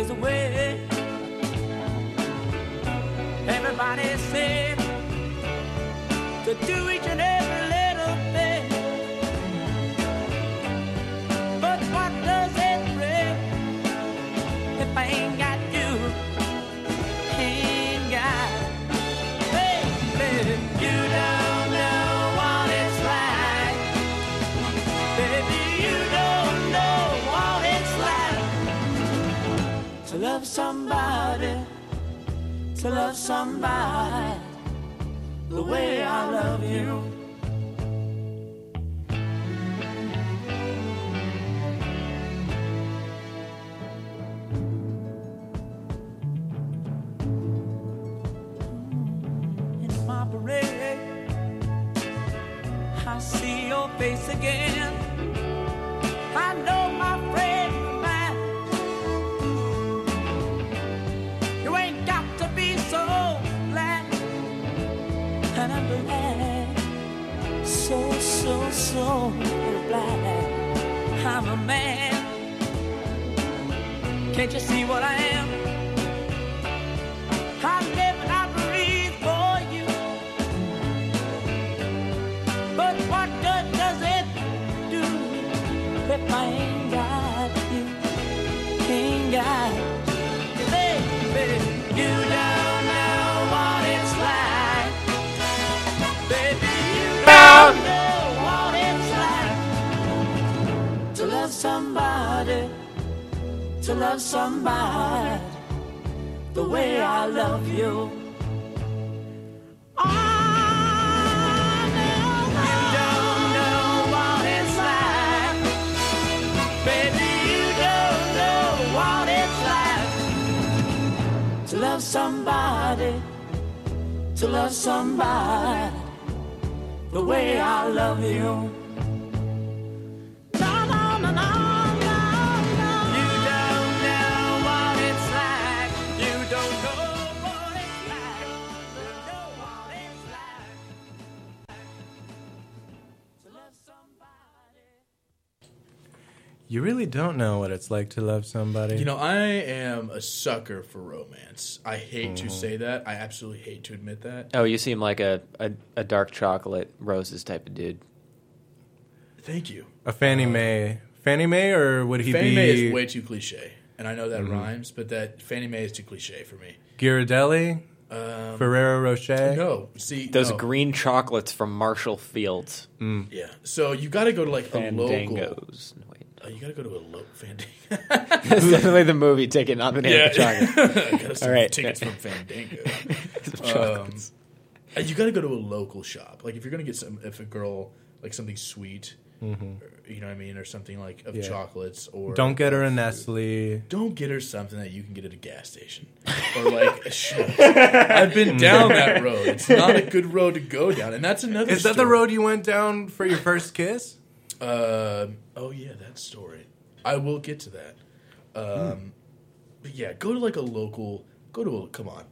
There's a way. Everybody said to do each and every to love somebody the way I love you. Don't know what it's like to love somebody. You know, I am a sucker for romance. I hate Mm-hmm. to say that. I absolutely hate to admit that. Oh, you seem like a, a, a dark chocolate roses type of dude. Thank you. a Fannie May. Fannie May, or would he Fannie be Mae is way too cliche, and I know that Mm-hmm. rhymes, but that Fannie May is too cliche for me. Ghirardelli? Ferrero Rocher? Um, No, see Those no. green chocolates from Marshall Fields. Yeah, so you got to go to like a local. Fandangos. No, wait. Uh, you got to go to a local Fandango. That's definitely the movie ticket, not the name of the chocolate. got some All right. tickets from Fandango. Um, you got to go to a local shop. Like if you're gonna get some, if a girl like something sweet, or, you know what I mean, or something like of Yeah. chocolates, or Don't get her a Nestle. don't get her something that you can get at a gas station or like a shop. I've been down that road. It's not a good road to go down, and that's another. Is that the road you went down for your first kiss? Um, oh yeah, that story. I will get to that. Um, but yeah, go to like a local. Go to a come on,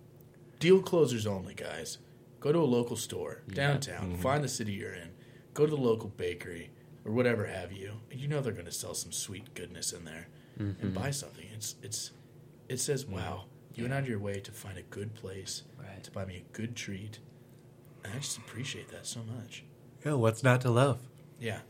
deal closers only, guys. Go to a local store downtown. Find the city you're in. Go to the local bakery or whatever have you. You know they're going to sell some sweet goodness in there, and buy something. It's it's it says, "Wow, you went out of your way to find a good place Right. to buy me a good treat." And I just appreciate that so much. Yeah, what's not to love? Yeah.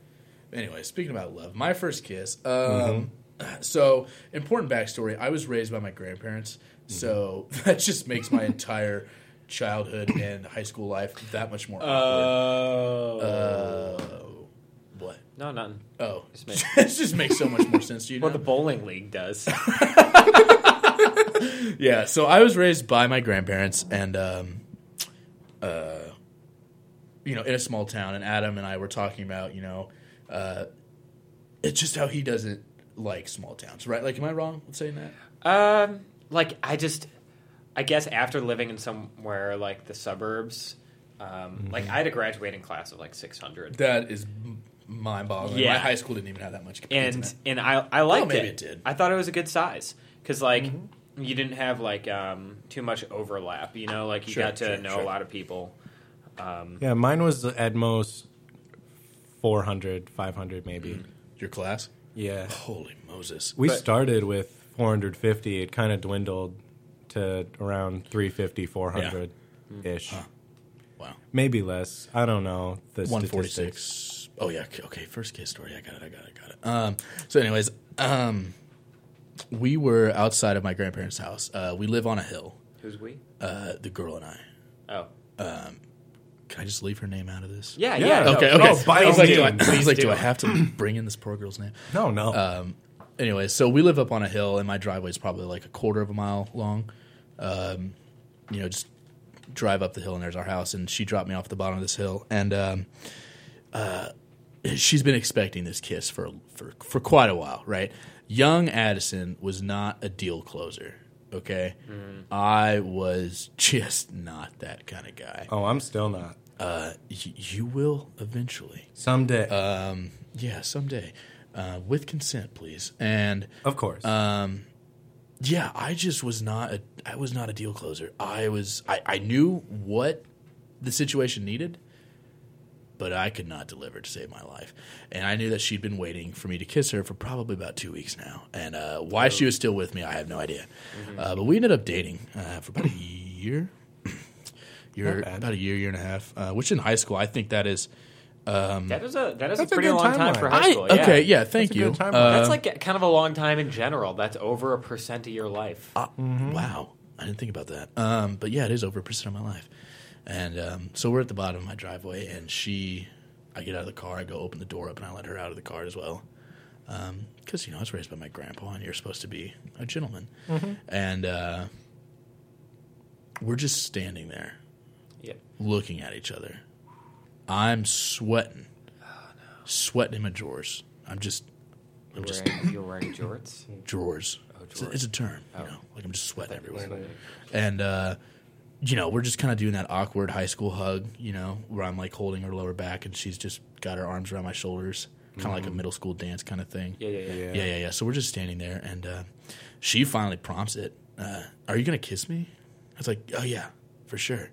Anyway, speaking about love, my first kiss. Um, So, important backstory I was raised by my grandparents. So, that just makes my entire childhood and high school life that much more awkward. Oh. Uh, what? no, nothing. Oh, Just make- this just makes so much more sense to you. What now. the bowling league does. yeah, so I was raised by my grandparents, and um, uh, you know, in a small town. And Adam and I were talking about, you know, uh, it's just how he doesn't like small towns, right? Like, am I wrong with saying that? Um, like I just, I guess after living in somewhere like the suburbs, um, like I had a graduating class of like six hundred, That is mind-boggling. Yeah. My high school didn't even have that much. and internet. and I I liked maybe it. it did. I thought it was a good size because like you didn't have like um too much overlap. You know, like you Sure, got to sure, know sure. a lot of people. Um, Yeah, mine was at most 400, 500 maybe. your class, Yeah. holy Moses! We But- started with 450. It kind of dwindled to around 350, 400 ish. Wow, Maybe less. I don't know. The one statistics. Oh yeah, okay, okay. First case story. I got it. I got it. I got it. Um, so, anyways, um, we were outside of my grandparents' house. Uh, we live on a hill. who's we? Uh, the girl and I. Oh, Can I just leave her name out of this? yeah, Yeah. yeah. no, Okay. Oh, Okay. by I was all like, do I, means. Was like, do do. I have to bring in this poor girl's name? No, no. Um, anyway, so we live up on a hill, and my driveway is probably like a quarter of a mile long. Um, you know, just drive up the hill, and there's our house. And she dropped me off at the bottom of this hill, and um, uh, she's been expecting this kiss for for for quite a while, right? Young Addison was not a deal closer. Okay, I was just not that kind of guy. oh, I'm still not. Uh, y- you will eventually. Someday. Um, yeah, someday, uh, with consent, please. And of course. um, yeah, I just was not a I was not a deal closer. I was I, I knew what the situation needed, but I could not deliver to save my life. And I knew that she'd been waiting for me to kiss her for probably about two weeks now. And uh, why she was still with me, I have no idea. Uh, but we ended up dating uh, for about a year. Year about a year, year and a half. Uh, which in high school, I think that is. That is a that is a a pretty good long time timeline. for high I, school. yeah. okay, yeah, thank That's a you. good timeline. Uh, That's like kind of a long time in general. That's over a percent of your life. Uh, Wow, I didn't think about that. Um, but yeah, it is over a percent of my life. And um, so we're at the bottom of my driveway, and she, I get out of the car, I go open the door up, and I let her out of the car as well. because you know I was raised by my grandpa, and you're supposed to be a gentleman. Mm-hmm. And uh, we're just standing there, Yep. looking at each other. I'm sweating, Oh, sweating in my drawers. I'm just, I'm You're just wearing, you're wearing jorts. drawers. It's, a, drawers. it's a term, Oh. you know, like I'm just sweating everywhere. And uh, you know, we're just kind of doing that awkward high school hug, you know, where I'm like holding her lower back and she's just got her arms around my shoulders, kind of like a middle school dance kind of thing. Yeah, yeah, yeah. yeah, yeah, yeah. So we're just standing there, and uh, she finally prompts it. Uh, Are you gonna kiss me? I was like, Oh yeah, for sure.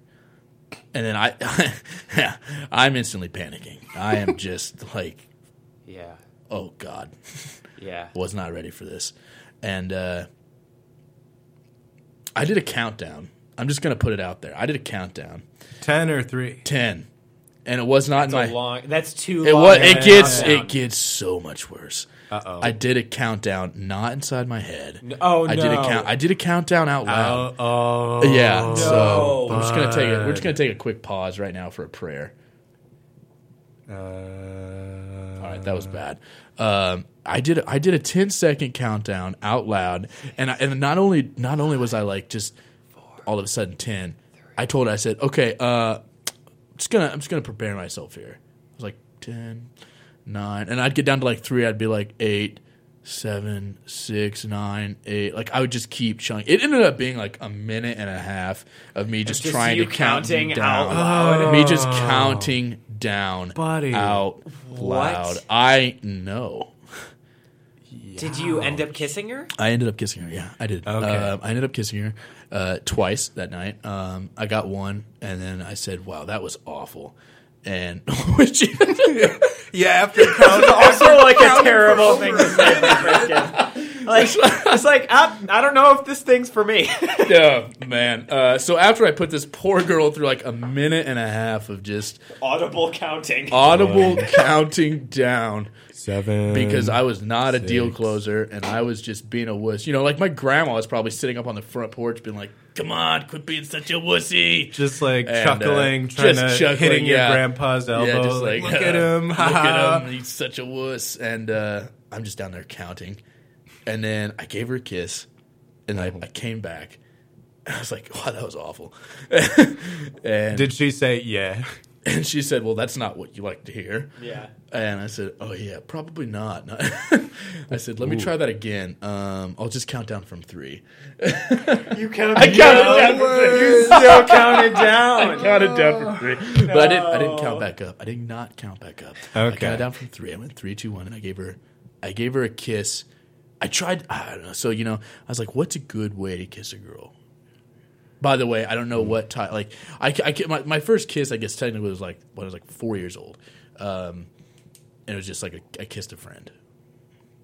And then I, yeah, I'm instantly panicking. I am just like, Yeah. oh god, Yeah. was not ready for this. And uh, I did a countdown. I'm just gonna put it out there. I did a countdown, Ten or three. ten, and it was not That's in a my. long. That's too. it long was. It gets. countdown. It gets so much worse. Uh oh. I did a countdown, not inside my head. Oh, I did a no. count. I did a countdown out loud. Oh, oh. Yeah. So No. I'm just gonna take it. We're just gonna take a quick pause right now for a prayer. Uh, All right, that was bad. Um, I did. I did a 10 second countdown out loud, and I, and not only not only was I like just all of a sudden ten, I told her I said, okay, uh, I'm just gonna I'm just gonna prepare myself here. I was like 10, 9, and I'd get down to like three. I'd be like eight, seven, six, nine, eight. Like I would just keep chunking. It ended up being like a minute and a half of me just, Just trying you to count counting down. out loud. Me just counting down, Buddy. out What? loud. I know. Did you end up kissing her? I ended up kissing her. Yeah, I did. Okay. Uh, I ended up kissing her uh, twice that night. Um, I got one, and then I said, "Wow, that was awful." And when she, yeah, after count, Also, like a terrible thing to say for a first kiss. Like, it's like I, I don't know if this thing's for me. yeah, man. Uh, so after I put this poor girl through like a minute and a half of just Audible counting. audible counting down seven. because I was not a deal six. closer and I was just being a wuss. You know, like my grandma was probably sitting up on the front porch, being like, "Come on, quit being such a wussy." just like And, uh, chuckling, trying just to chuckling, hitting yeah. your grandpa's elbow. Yeah, just like, look at him, look at him. He's such a wuss. And uh, I'm just down there counting. And then I gave her a kiss, and I, I came back. And I was like, "Wow, that was awful." and Did she say yeah? And she said, "Well, that's not what you like to hear." Yeah. And I said, "Oh yeah, probably not." I said, "Let me try that again. Um, I'll just count down from three. You counted. I counted down. You still counted down. counted down from three, but I didn't. I didn't count back up. I did not count back up. I counted down from three. I went three, two, one, and I gave her. I gave her a kiss. I tried. I don't know. So you know, I was like, "What's a good way to kiss a girl?" By the way, I don't know what time. Like, I, I my, my first kiss, I guess technically was like when I was like four years old, um, and it was just like a, I kissed a friend.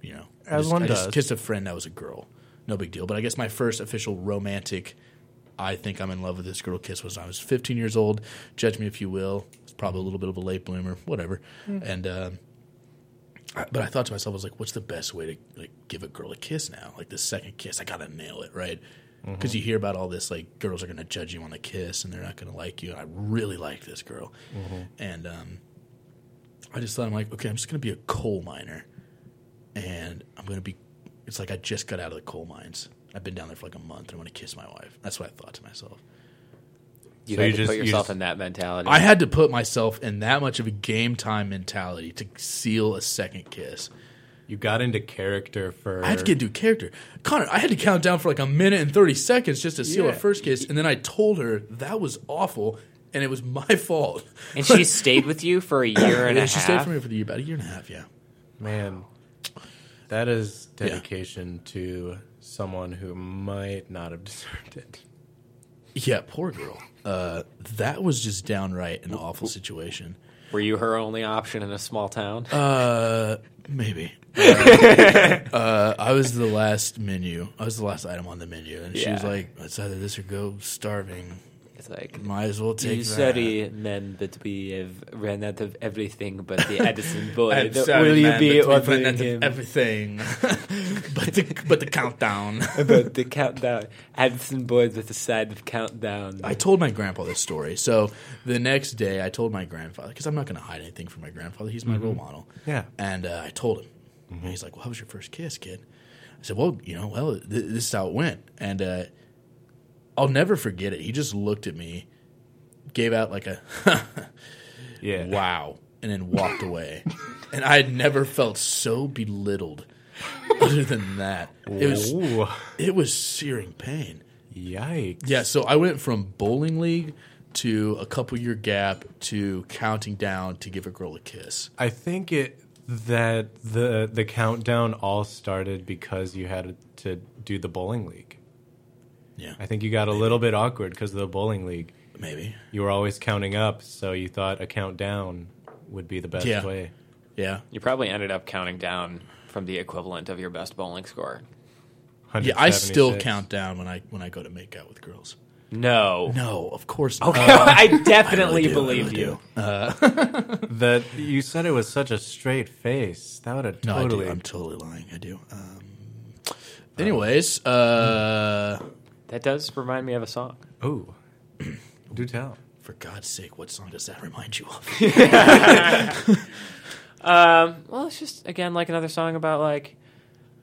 You know, I As just, one I does. just kissed a friend that was a girl. No big deal. But I guess my first official romantic, I think I'm in love with this girl kiss was when I was 15 years old. Judge me if you will. It's probably a little bit of a late bloomer, whatever. And um, but I thought to myself, I was like, what's the best way to like give a girl a kiss now? Like the second kiss, I gotta nail it, right? Because you hear about all this, like girls are gonna judge you on the kiss, and they're not gonna like you. And I really like this girl, and um, I just thought I'm like, okay, I'm just gonna be a coal miner, and I'm gonna be. It's like I just got out of the coal mines. I've been down there for like a month. and I want to kiss my wife. That's what I thought to myself. You So had you to just- put you yourself just- in that mentality. I had to put myself in that much of a game time mentality to seal a second kiss. You got into character for. I had to get into character. Connor, I had to count down for like a minute and 30 seconds just to seal a first kiss. And then I told her that was awful and it was my fault. and she stayed with you for a year and yeah, a she half. She stayed for me for the year, about a year and a half, yeah. Man, that is dedication to someone who might not have deserved it. Yeah, poor girl. Uh, that was just downright an awful situation. Were you her only option in a small town? Uh, maybe. Uh, I was the last menu. I was the last item on the menu, and she was like, "It's either this or go starving." it's like Might as well take "You that. sorry, man, but we have ran out of everything but the Addison boy. I'm sorry, Will you man, be but ordering out of him everything, but the but the countdown. about the countdown? Addison boys with the side of countdown. I told my grandpa this story. So the next day, I told my grandfather because I'm not going to hide anything from my grandfather. He's my role model. Yeah. and uh, I told him And he's like, "Well, how was your first kiss, kid?" I said, "Well, you know, well, th- this is how it went." And uh, I'll never forget it. He just looked at me, gave out like a Yeah. wow, and then walked away. and I had never felt so belittled. Other than that, it was Ooh. it was searing pain. Yikes. Yeah, so I went from bowling league to a couple year gap to counting down to give a girl a kiss. I think it that the the countdown all started because you had to do the bowling league. Yeah, I think you got a little bit awkward because of the bowling league. maybe. You were always counting up, so you thought a countdown would be the best Yeah. way. Yeah, You probably ended up counting down from the equivalent of your best bowling score. yeah. I still count down when I when I go to make out with girls. No. No, of course not. Okay, I definitely I really do, I believe really you. do. That you said it was such a straight face. That would have totally. I do. I'm totally lying. I do. Um, anyways, uh, That does remind me of a song. oh, do tell. for God's sake, what song does that remind you of? Um, well, it's just again like another song about like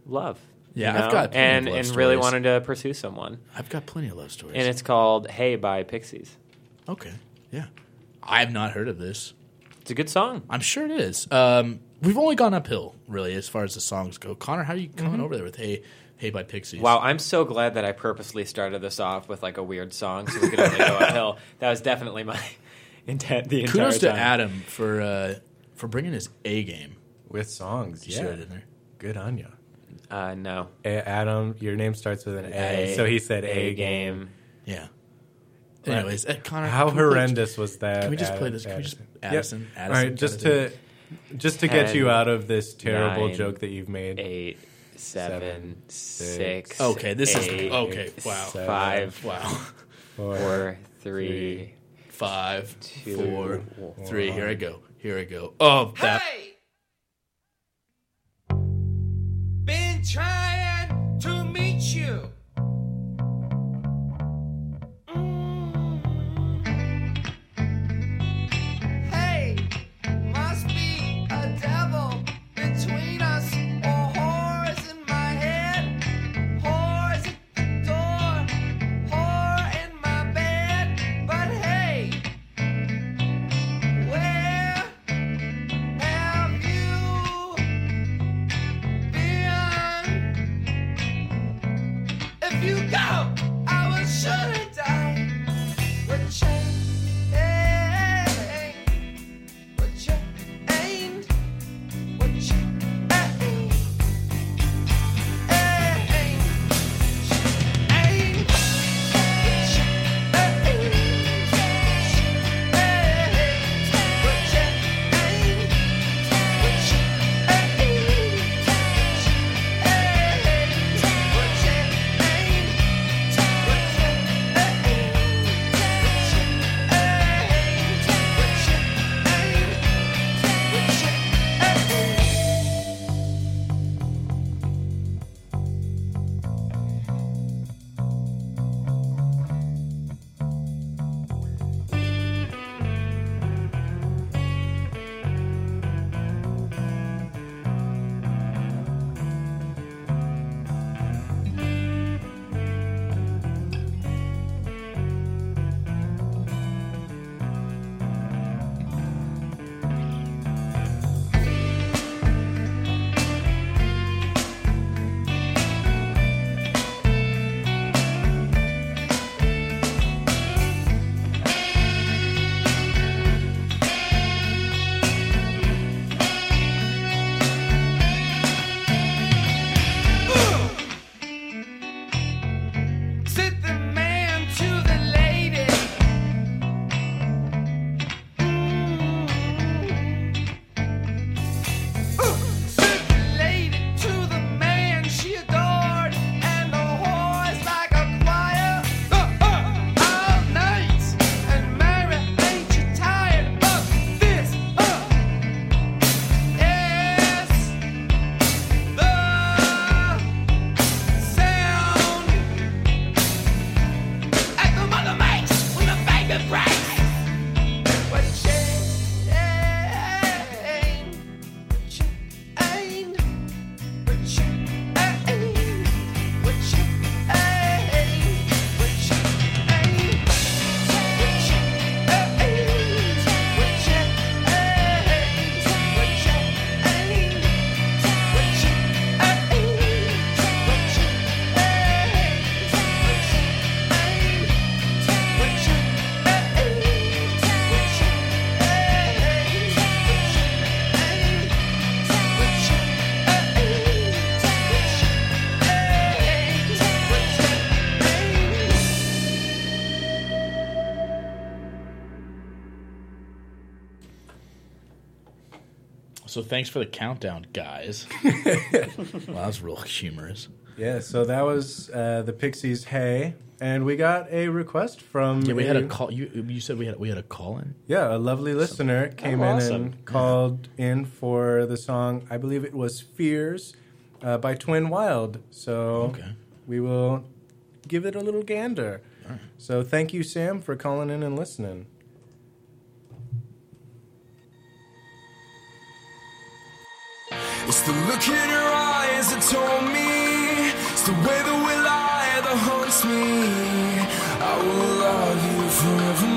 love. Yeah, you I've know? got plenty of and love and really stories. wanted to pursue someone, I've got plenty of love stories. and it's called "Hey" by Pixies. okay. Yeah, I have not heard of this. It's a good song. I'm sure it is. Um, we've only gone uphill, really, as far as the songs go. Connor, how are you coming over there with "Hey, Hey" by Pixies? Wow, I'm so glad that I purposely started this off with like a weird song so we could only go uphill. That was definitely my intent the entire Kudos to. Adam for uh, for bringing his A game. With songs, yeah. see that in there? Good on you. Uh, no. A- Adam, your name starts with an A, so he said A, game. Yeah. Anyways, uh, Connor, How can we play- horrendous was that? Can we just play this? Can we just Addison? Addison? Yep. Addison All right, just kinda to just to get you out of this terrible nine, joke that you've made. Eight, seven, six, six. Okay, this is- okay, wow. seven, Five, Wow. four, three, Five, Two, four, one. three. Here I go. Here I go. Oh, that. Been trying to meet you. So thanks for the countdown, guys. well, that was real humorous. Yeah, so that was uh, the Pixies. Hey, and we got a request from Yeah, we had a call. You you said we had we had a call in. Yeah, a lovely listener came in awesome. and called in for the song. I believe it was "Fears" uh, by Twin Wild. So we will give it a little gander. So thank you, Sam, for calling in and listening. The look in your eyes that told me. It's the way that we lie that haunts me. I will love you forevermore.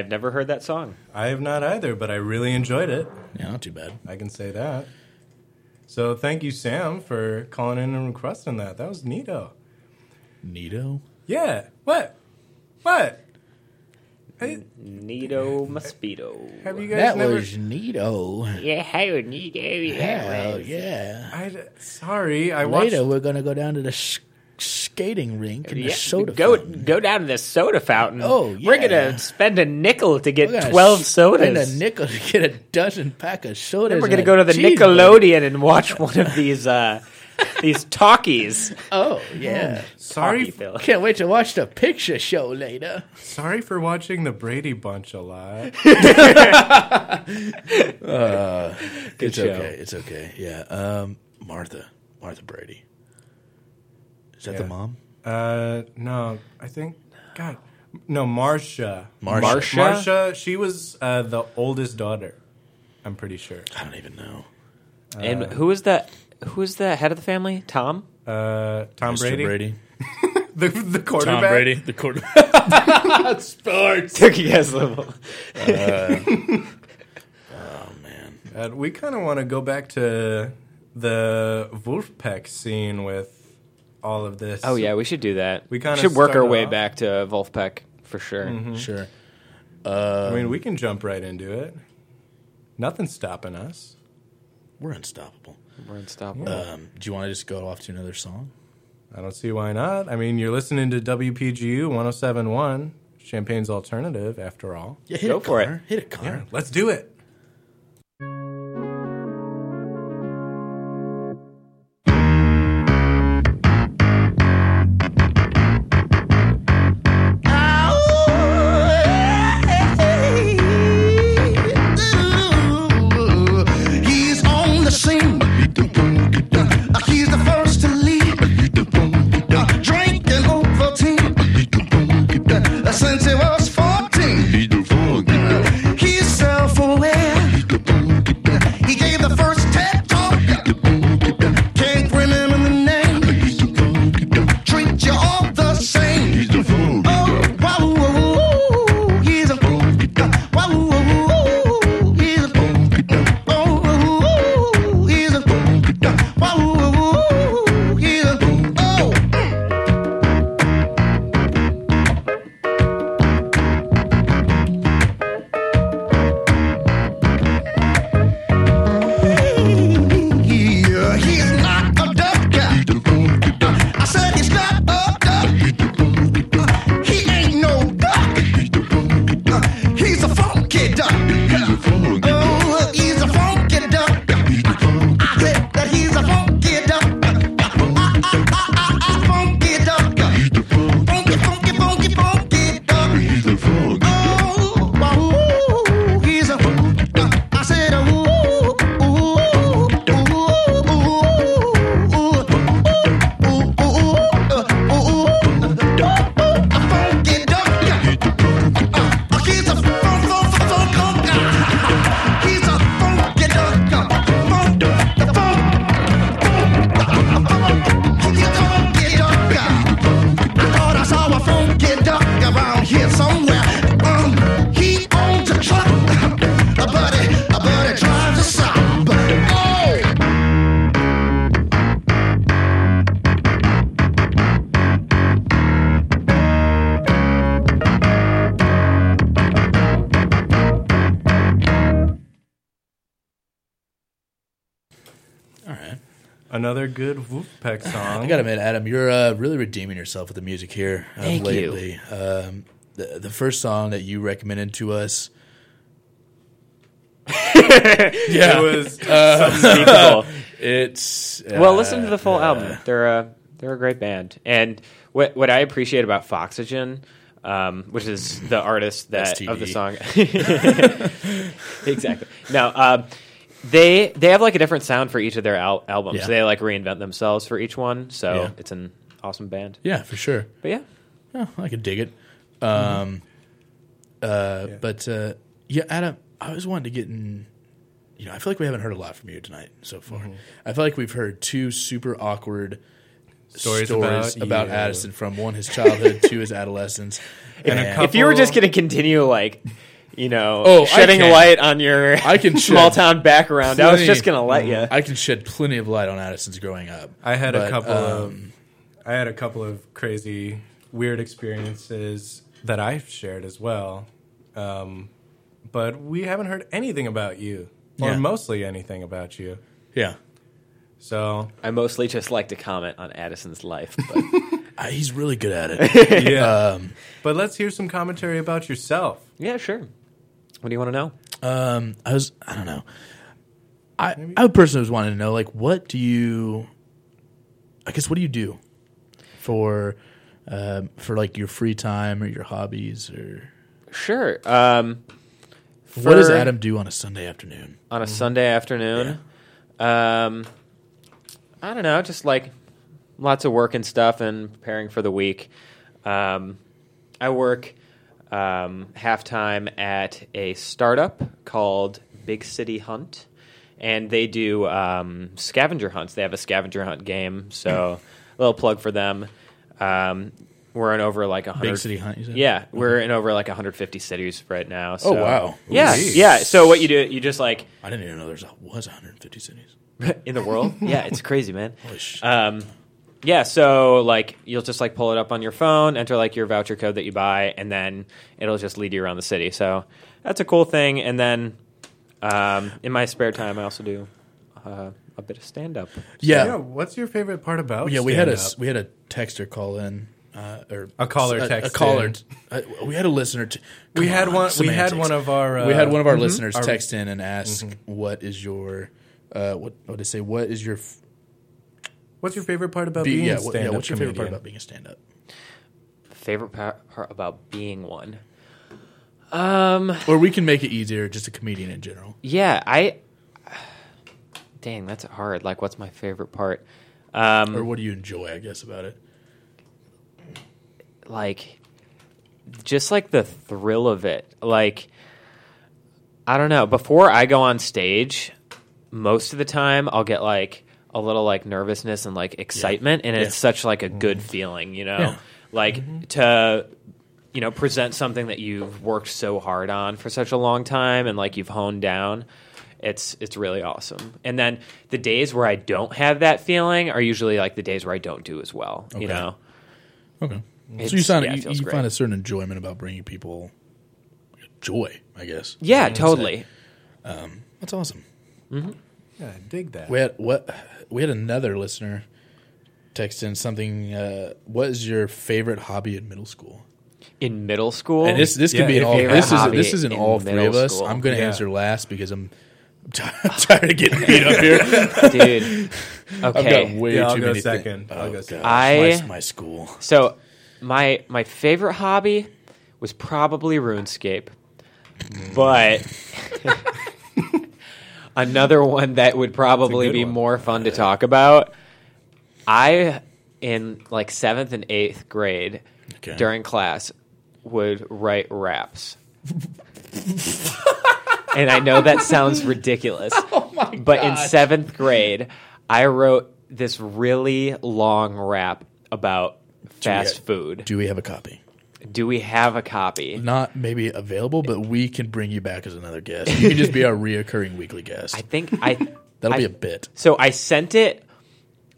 I have never heard that song. I have not either, but I really enjoyed it. Yeah, not too bad. I can say that. So thank you, Sam, for calling in and requesting that. That was neato. Neato? Yeah. What? What? Hey, Neato Mosquito. have you guys That never? was Nito. Yeah, how Neato. Hell yeah. I, sorry, I Later, watched. we're gonna go down to the s- skating rink and Yeah, the soda go fountain. go down to the soda fountain. Oh, We're gonna spend a nickel to get gonna twelve spend sodas. a nickel to get a dozen pack of sodas. Then we're gonna go to the cheeseburger. Nickelodeon and watch one of these uh, these talkies. Oh yeah. Sorry, Talkie Phil. Can't wait to watch the picture show later. sorry for watching the Brady Bunch a lot. Uh, it's show. okay. It's okay. Yeah. Um, Martha. Martha Brady. Is that the mom? Uh, no, I think God, no, Marsha. Marsha. Marsha? Marsha. She was uh, the oldest daughter. I'm pretty sure. I don't even know. and who is that? Who is the head of the family? Tom. Uh, Tom Mr. Brady, Brady. the the quarterback. Tom Brady, the quarterback. Sports. Took you guys a. Oh man. Uh, we kind of want to go back to the Vulfpeck scene with all of this. Oh yeah, we should do that. We kinda should work our started way off- back to Vulfpeck for sure. Sure. I mean, we can jump right into it. Nothing's stopping us. We're unstoppable. We're unstoppable. Um, do you want to just go off to another song? I don't see why not. I mean, you're listening to WPGU 1071, Champaign's Alternative, after all. Yeah, hit Go it, for it. Hit it, Connor. Let's do it. Good Vulfpeck song. I gotta admit, Adam, you're uh, really redeeming yourself with the music here uh, Thank you. lately. Um, the, the first song that you recommended to us. It was Unspeakable. It's well, listen to uh, the full uh, album. They're a they're a great band, and what what I appreciate about Foxygen, um, which is the artist that STD. of the song, exactly. No, um, they they have like a different sound for each of their al- albums. Yeah. They like reinvent themselves for each one, so Yeah. it's an awesome band. Yeah, for sure. But yeah, Oh, I could dig it. Um, uh, But uh, yeah, Adam, I was wanting to get in. You know, I feel like we haven't heard a lot from you tonight so far. I feel like we've heard two super awkward Stories stories, about about. Addison from one his childhood to his adolescence. And a couple- if you were just going to continue like. You know, Oh, shedding can. light on your I can small town background. I was just going to let you. I can shed plenty of light on Addison's growing up. I had But, a couple um, of I had a couple of crazy weird experiences that I've shared as well. Um, but we haven't heard anything about you. Or Yeah. mostly anything about you. Yeah, So I mostly just like to comment on Addison's life, but Uh, he's really good at it. yeah. um, but let's hear some commentary about yourself. yeah, sure. What do you want to know? Um, I was, I don't know. I, I personally was wanting to know, like, what do you, I guess, what do you do for, um, for like your free time or your hobbies or Sure. Um, what does Adam do on a Sunday afternoon? on a Sunday afternoon? Um, I don't know, just like lots of work and stuff and preparing for the week. Um, I work um, halftime at a startup called Big City Hunt, and they do um, scavenger hunts. They have a scavenger hunt game, so a little plug for them. Um, we're in over like a hundred City Hunt, you said? Yeah, we're in over like 150 cities right now. Oh, wow. Yeah, Jeez. yeah. So what you do, you just like I didn't even know there was 150 cities. in the world. Yeah, it's crazy, man. Holy shit. Um, yeah, so like you'll just like pull it up on your phone, enter like your voucher code that you buy, and then it'll just lead you around the city. So that's a cool thing. And then um, in my spare time, I also do uh, a bit of stand up. Yeah. Yeah, what's your favorite part about? yeah, we had a stand-up? we had a texter call in, uh, or A caller a, text caller. t- uh, we had a listener. T- We had on, one- we had one of our, uh, we had one of our mhm. listeners Our- text in and ask, "What is your uh, what? What did they say? What is your f- What's your favorite part about be- being yeah, a stand-up yeah, What's your favorite part about being a stand up? Favorite part, part about being one? Um, Or we can make it easier, just a comedian in general. yeah, I. Dang, that's hard. Like, what's my favorite part? Um, Or what do you enjoy? I guess about it. like just like the thrill of it like i don't know before i go on stage most of the time i'll get like a little like nervousness and like excitement and it's such like a mm-hmm. good feeling you know like mm-hmm. to you know present something that you've worked so hard on for such a long time and like you've honed down it's it's really awesome and then the days where i don't have that feeling are usually like the days where i don't do as well you know Okay. It's- so you sound yeah, you, you find a certain enjoyment about bringing people joy. I guess. Yeah, I would say. totally. Um, that's awesome. Mm-hmm. Yeah, I dig that. We had what? We had another listener text in something. Uh, what is your favorite hobby in middle school? in middle school. And this this could be in if all. This is hobby this is in in all three of us. school. I'm going to Yeah. answer last because I'm tired of getting beat up here. dude. I've Okay, got way Yeah, I'll too go many thi- second. Oh, I'll go second. I- my, my school. so my my favorite hobby was probably RuneScape, but another one that would probably be one. more fun to talk about. I in like seventh and eighth grade Okay. during class would write raps. and I know that sounds ridiculous. Oh but in seventh grade, I wrote this really long rap about fast ha- food. Do we have a copy? Do we have a copy? Not maybe available, but we can bring you back as another guest. You can just be our reoccurring weekly guest. I think I. That'll I- be a bit. So I sent it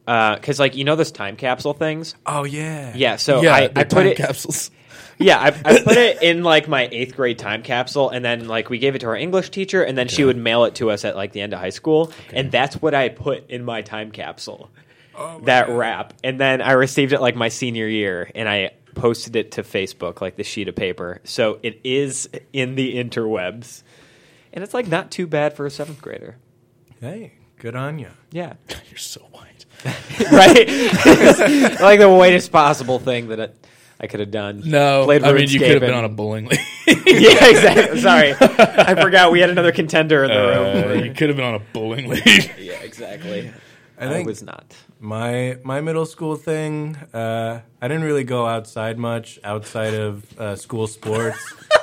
uh, because, like, you know, those time capsule things. Oh yeah. Yeah. So yeah, I, I put time it. capsules. Yeah, I, I put it in like my eighth grade time capsule, and then like we gave it to our English teacher, and then she would mail it to us at like the end of high school, and that's what I put in my time capsule. Oh, that rap, and then I received it like my senior year, and I posted it to Facebook like the sheet of paper, so it is in the interwebs, and it's like not too bad for a seventh grader. Hey, good on you. Yeah, You're so white. right. like the whitest possible thing that it, I could have done. No, Played I mean you could have been on a bowling league. yeah, exactly. Sorry, I forgot we had another contender in the Uh, room. you could have been on a bowling league. yeah, exactly. I I, was not. my my middle school thing. Uh, I didn't really go outside much outside of uh, school sports.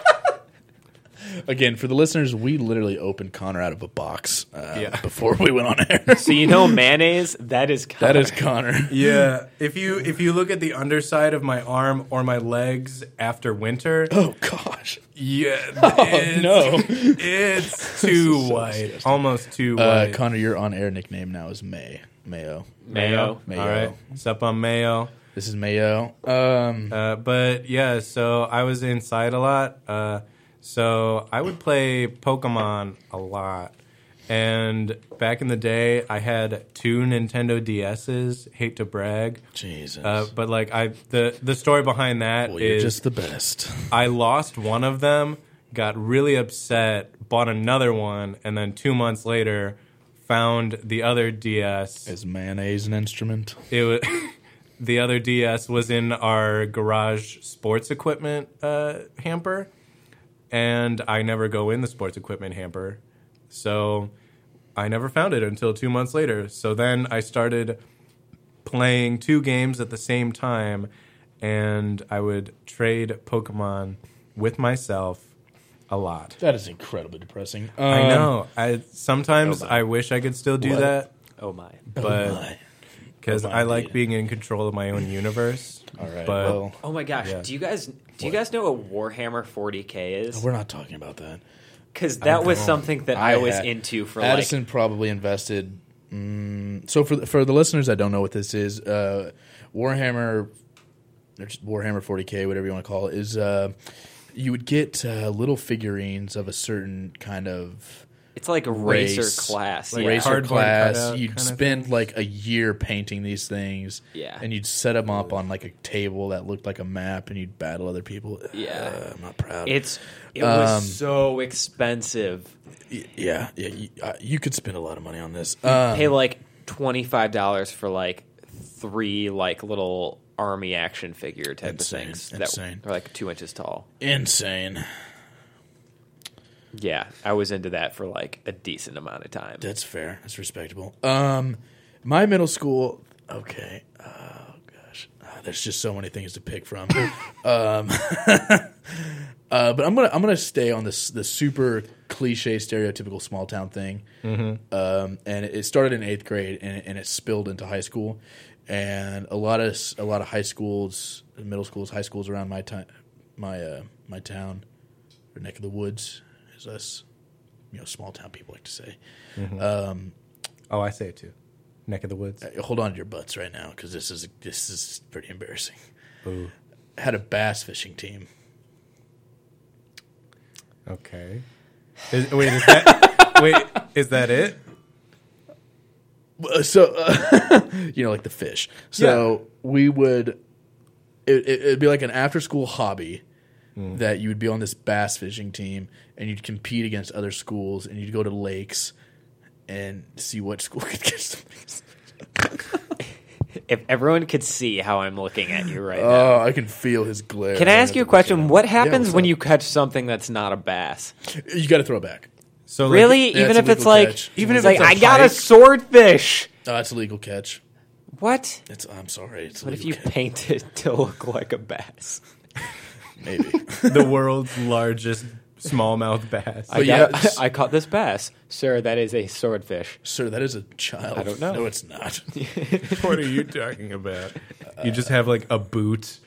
Again, for the listeners, we literally opened Connor out of a box uh, Yeah. before we went on air. So you know mayonnaise? That is that Connor. is Connor. yeah, if you if you look at the underside of my arm or my legs after winter, Oh gosh. yeah, Oh no. it's too so white, disgusting. almost too Uh, white. Connor, your on-air nickname now is May. Mayo. mayo. Mayo. All right, up on Mayo. This is Mayo. Um, Uh, but yeah, so I was inside a lot. Uh, so I would play Pokemon a lot. And back in the day, I had two Nintendo DSs. Hate to brag, Jesus. uh, but like I, the the story behind that is well, you're just the best. I lost one of them, got really upset, bought another one, and then two months later, found the other DS. Is mayonnaise an instrument? It was the other DS was in our garage sports equipment uh, hamper, and I never go in the sports equipment hamper, so I never found it until two months later. So then I started playing two games at the same time, and I would trade Pokemon with myself a lot. That is incredibly depressing. I Um, know. I sometimes Oh. I wish I could still do What? that, Oh my. but because Oh my, I like indeed. being in control of my own universe. All right. but well, Oh my gosh. Yeah. Do you guys do you guys know what Warhammer 40k is? we're not talking about that. Because that was something that I, was had- into for Addison probably invested. Mm, so for the, for the listeners that don't know what this is, uh, Warhammer, or just Warhammer 40k, whatever you want to call it, is uh, you would get uh, little figurines of a certain kind of it's like a race, racer class. Like yeah. racer Cardboard class. cutout You'd kinda spend like a year painting these things, Yeah. and you'd set them up on like a table that looked like a map, and you'd battle other people. Yeah. Uh, I'm not proud. It's it was Um, so expensive. Y- yeah, yeah. You, uh, you could spend a lot of money on this. Um, Pay like twenty five dollars for like three like little army action figure type Insane, of things insane. that are like two inches tall. insane. Yeah, I was into that for like a decent amount of time. That's fair. That's respectable. Um, my middle school. Okay. Oh gosh, Ah, there's just so many things to pick from. um, uh, but I'm gonna I'm gonna stay on this the super cliche stereotypical small town thing. Um, and it started in eighth grade and, and it spilled into high school. And a lot of s- a lot of high schools, middle schools, high schools around my time, my uh, my town, or neck of the woods, as us, you know, small town people like to say. Um, oh, I say it too. Neck of the woods. uh, hold on to your butts right now because this is this is pretty embarrassing. Ooh. Had a bass fishing team. Okay. Is, wait, is that wait? Is that it? Uh, So uh, you know, like the fish. So we would. It, it, it'd be like an after-school hobby Mm. that you would be on this bass fishing team, and you'd compete against other schools, and you'd go to lakes and see what school could catch something. If everyone could see how I'm looking at you right oh, now. Oh, I can feel his glare. Can I ask you a question? What happens what's when up? you catch something that's not a bass? You got to throw it back. So like, Really? yeah, even it's if it's like, even It's if it's like like, a I got a swordfish. Oh, that's a legal catch. What? It's. I'm sorry. It's a What if you catch. paint it to look like a bass? Maybe. the world's largest smallmouth bass. I, But got yeah, I caught this bass, sir. That is a swordfish. Sir, that is a child. I don't know. No, it's not. what are you talking about? You just have like a boot,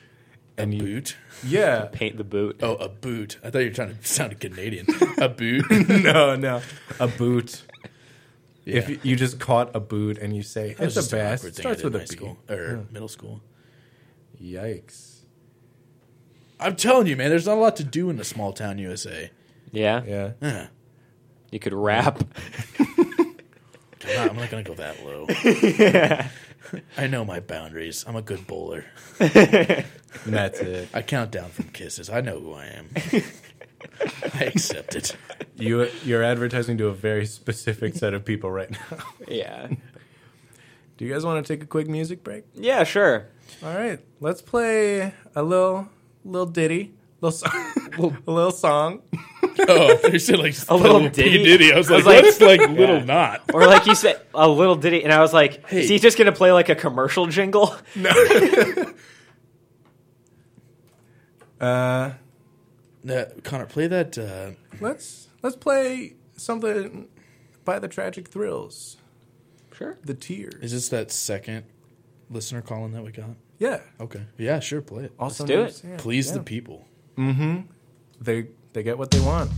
and you boot? yeah. Paint the boot. Oh, a boot. I thought you were trying to sound a Canadian. a boot. no, no, a boot. Yeah. If you- you just caught a boot and you say That was it's just a an bass, awkward it thing I starts did with in a high B. school or middle school. Yikes! I'm telling you, man. There's not a lot to do in a small town USA. Yeah? Yeah, Yeah. You could rap. I'm not, I'm not gonna go that low. I know my boundaries. I'm a good bowler. and that's it. I count down from kisses. I know who I am. I accept it. You you're advertising to a very specific set of people right now. yeah. Do you guys want to take a quick music break? Yeah, sure. All right, let's play a little little ditty, little song, a little song. Oh, they said like A little P. ditty? Diddy. I was I like, was like- what if like little not? Or like you said, a little ditty, and I was like, Hey. is he just gonna play like a commercial jingle? Uh, Uh, Connor, play that. Uh, let's let's play something by the Tragic Thrills. Sure. The Tears. is this that second listener calling that we got? Yeah. Okay. Yeah, sure. Play it. Also do known it. yeah, Please yeah. the people. Mm-hmm. They they get what they want.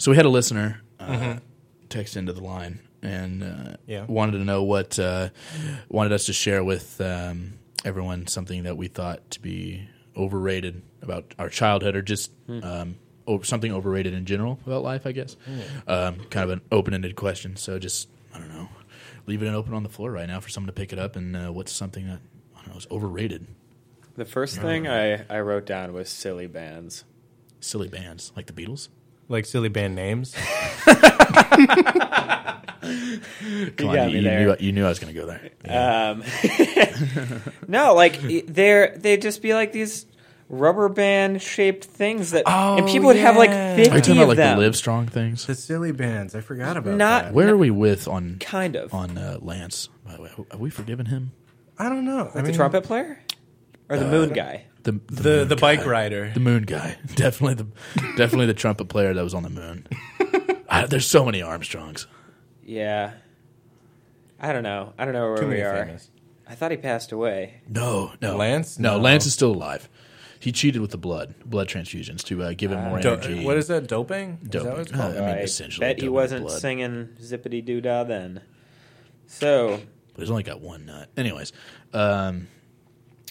So we had a listener uh, Mhm. text into the line and uh, Yeah. wanted to know what uh, wanted us to share with um, everyone something that we thought to be overrated about our childhood or just Hmm. um, over, something overrated in general about life. I guess um, kind of an open ended question. So just I don't know, leave it open on the floor right now for someone to pick it up and uh, what's something that I don't know is overrated. The first thing I, I wrote down was silly bands. Silly bands like the Beatles. Like silly band names. Come You on, you, you knew you knew I was going to go there. Um, no, like they're they'd just be like these rubber band shaped things that, and people would have like yeah. fifty Are you talking of about like them. the Live Strong things? The silly bands. I forgot about Not- that. Where are we with on Kind of. on uh, Lance? By the way, have we forgiven him? I don't know. I Like the mean, trumpet player or the Uh, moon guy. The The moon the bike rider. the moon guy, definitely the definitely the trumpet player that was on the moon. I, there's so many Armstrongs. Yeah, I don't know. I don't know where Too we many are. famous. I thought he passed away. No, no, Lance? No, No. Lance is still alive. He cheated with the blood, blood transfusions to uh, give him more Do- energy. what is that? Doping? Is that Doping. what it's called? Uh, I mean, I essentially bet he doping wasn't blood. singing zippity doo dah then. So but he's only got one nut. Anyways, um,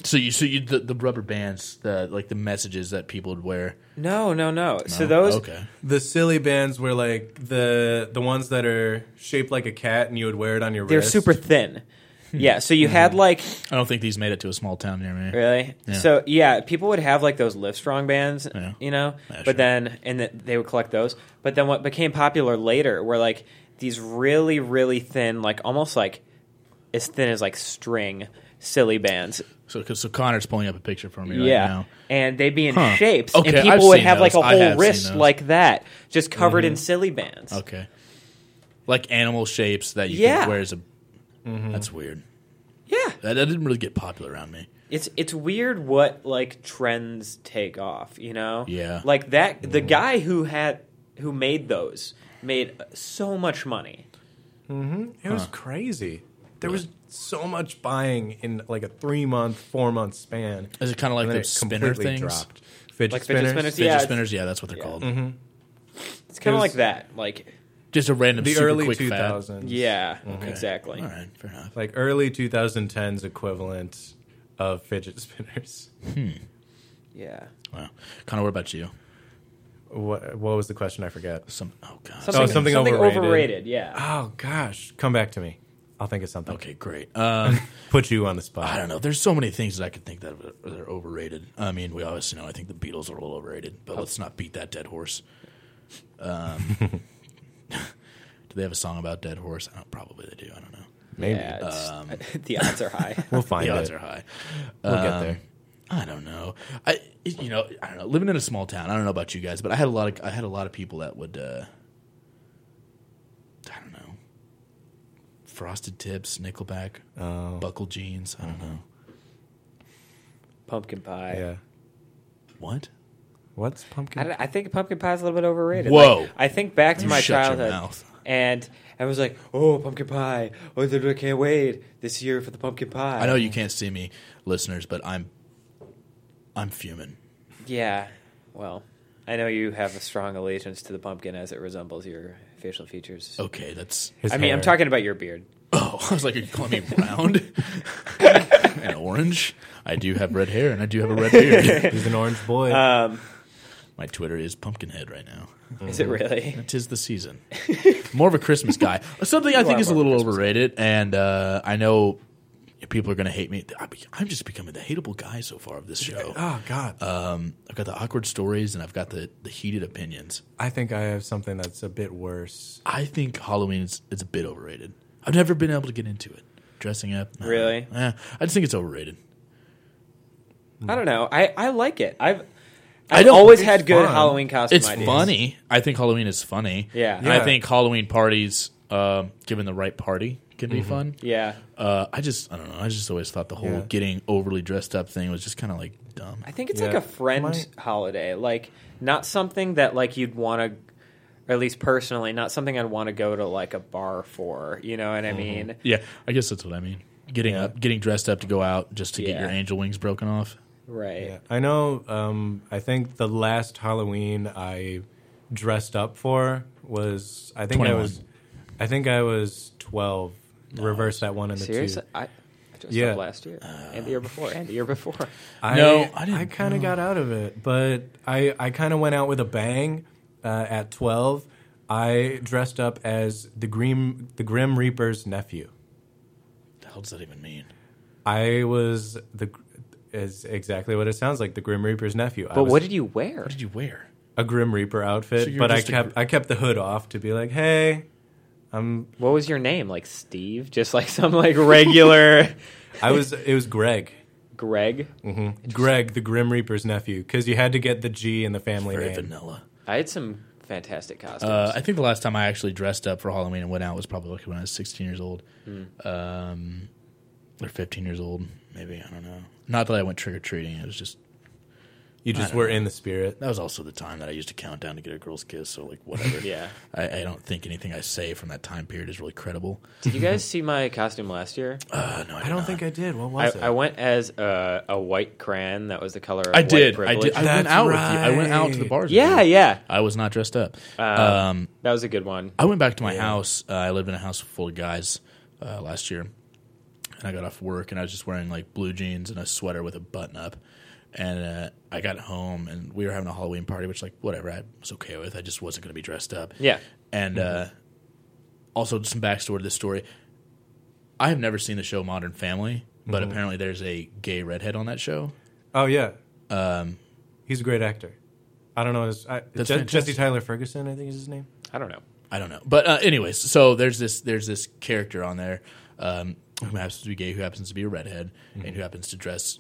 so you so you the, the rubber bands, the like the messages that people would wear. no, no, no. So those okay. The silly bands were like the the ones that are shaped like a cat, and you would wear it on your they're wrist. super thin. Yeah, so you mm-hmm. had like I don't think these made it to a small town near me. Really? Yeah. So yeah, people would have like those Livestrong bands, Yeah. you know, Yeah, but then and th- they would collect those. But then what became popular later were like these really really thin, like almost like as thin as like string, silly bands. So, 'cause- so Connor's pulling up a picture for me right yeah, now. and they'd be in Huh. shapes, Okay, and I've people would seen have like a those. I whole have seen wrist those. Mm-hmm. like that, just covered in mm-hmm. silly bands. Okay. Like animal shapes that you Yeah. can wear as a. Mm-hmm. That's weird. Yeah, That, that didn't really get popular around me. It's it's weird what like trends take off, you know? Yeah. Like that the mm-hmm. guy who had who made those made so much money. It was crazy. There was so much buying in like a three month, four month span. Is it kind of like And then the spinner completely things? dropped. Fidget Like fidget spinners. spinners? Fidget Yeah, spinners, yeah, that's what they're yeah. called. It's kind of was- like that. Like Just a random The super early quick two fad. thousands. yeah, Okay. exactly. All right, fair enough. Like early 2010s equivalent of fidget spinners. Hmm. Yeah. Wow. Connor, what about you? What what was the question? I forget. Some. Oh god. Something, Oh, something overrated. yeah. Oh gosh, come back to me. I'll think of something. Okay, great. Um, Put you on the spot. I don't know. There's so many things that I could think that are, that are overrated. I mean, we obviously know. I think the Beatles are a little overrated, but let's not beat that dead horse. Um, do they have a song about dead horse? I don't, probably they do. I don't know. Maybe. Yeah, Um, the odds are high. We'll find the it. odds are high. We'll get Um, there. I don't know. I you know I don't know. Living in a small town, I don't know about you guys, but I had a lot of I had a lot of people that would uh, I don't know. Frosted Tips, Nickelback, Oh. buckle jeans. I don't know Pumpkin pie. Yeah. what. What's I, pumpkin? don't- I think pumpkin pie is a little bit overrated. Whoa. Like, I think back to You my shut your childhood, mouth. and I was like, "Oh, pumpkin pie! Oh, I can't wait this year for the pumpkin pie." I know you can't see me, listeners, but I'm I'm fuming. Yeah. Well, I know you have a strong allegiance to the pumpkin as it resembles your facial features. Okay, that's. His I mean, I'm talking about your beard. Oh, I was like, are you calling me round and orange? I do have red hair and I do have a red beard. He's an orange boy. Um, My Twitter is Pumpkinhead right now. is it really? It is the season. More of a Christmas guy. Something I think is a more of a little Christmas overrated, and uh, I know people are going to hate me. I, I'm just becoming the hateable guy so far of this show. oh God. Um, I've got the awkward stories and I've got the, the heated opinions. I think I have something that's a bit worse. I think Halloween is, is a bit overrated. I've never been able to get into it. Dressing up, nah. Really? Yeah, I just think it's overrated. I don't know. I, I like it. I've I I've don't- always had good fun. Halloween costume It's ideas. funny. I think Halloween is funny. Yeah. And I think Halloween parties, um, given the right party, can be fun. Yeah. Uh, I just, I don't know. I just always thought the whole Yeah. getting overly dressed up thing was just kind of like dumb. I think it's Yeah. like a friend My- holiday, like not something that like you'd want to, or at least personally, not something I'd want to go to like a bar for. You know what I mean? Yeah, I guess that's what I mean. Getting Yeah. up, getting dressed up to go out just to get Yeah. your angel wings broken off. Right. Yeah. I know. Um, I think the last Halloween I dressed up for was I think I was I think I was twelve. Reverse that one and the Seriously, two. I, I dressed Yeah. last year and the year before and the year before. I, No, I I, didn't- kind of got out of it, but I I kind of went out with a bang uh, at twelve. I dressed up as the Grim the Grim Reaper's nephew. the hell does that even mean? I was the is exactly what it sounds like the Grim Reaper's nephew. But was what did you wear? What did you wear? a Grim Reaper outfit, So but I kept gr- I kept the hood off to be like, hey, I'm What was your name? Like Steve? Just like some like regular I was it was Greg. Greg? hmm Greg, the Grim Reaper's nephew, because you had to get the G in the family Very name. vanilla. I had some fantastic costumes. Uh, I think the last time I actually dressed up for Halloween and went out was probably like when I was 16 years old, Hmm. um, or 15 years old, maybe. I don't know. Not that I went trick or treating. It was just You just were know. in the spirit. that was also the time that I used to count down to get a girl's kiss. So like whatever. Yeah. I, I don't think anything I say from that time period is really credible. Did you guys see my costume last year? Uh, no, I, I don't not. think I did. What I, was it? I went as a, a white crayon that was the color of I white did. I did. I went That's out with you. I went out to the right. bars. with yeah, you. yeah. I was not dressed up. Uh, um, that was a good one. I went back to my house. Uh, I lived in a house full of guys uh, last year, and I got off work and I was just wearing like blue jeans and a sweater with a button up. And uh, I got home and we were having a Halloween party, which like whatever I was okay with. I just wasn't going to be dressed up. Yeah. And uh, also some backstory to this story. I have never seen the show Modern Family, but apparently there's a gay redhead on that show. oh yeah, Um, he's a great actor. I don't know his I, That's Je- Jesse Tyler Ferguson. I think is his name. I don't know. I don't know, but uh, anyways, so there's this there's this character on there um, who happens to be gay, who happens to be a redhead, and who happens to dress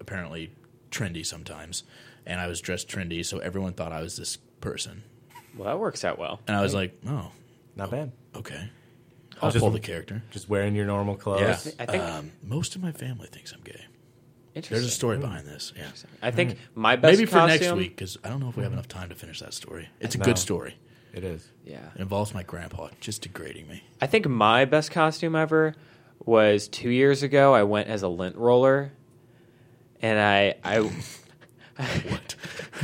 apparently trendy sometimes. And I was dressed trendy, so everyone thought I was this person, Well, that works out well. and I was like, oh, Not bad. okay, oh, I'll Just- pull the character. Just wearing your normal clothes. Yeah, I think- um, most of my family thinks I'm gay. Interesting. There's a story hmm. behind this. Yeah, I think hmm. my best maybe for next week because I don't know if we have hmm. enough time to finish that story. It's a No. good story. It is. Yeah. It involves my grandpa just degrading me. I think my best costume ever was two years ago. I went as a lint roller, and I I What?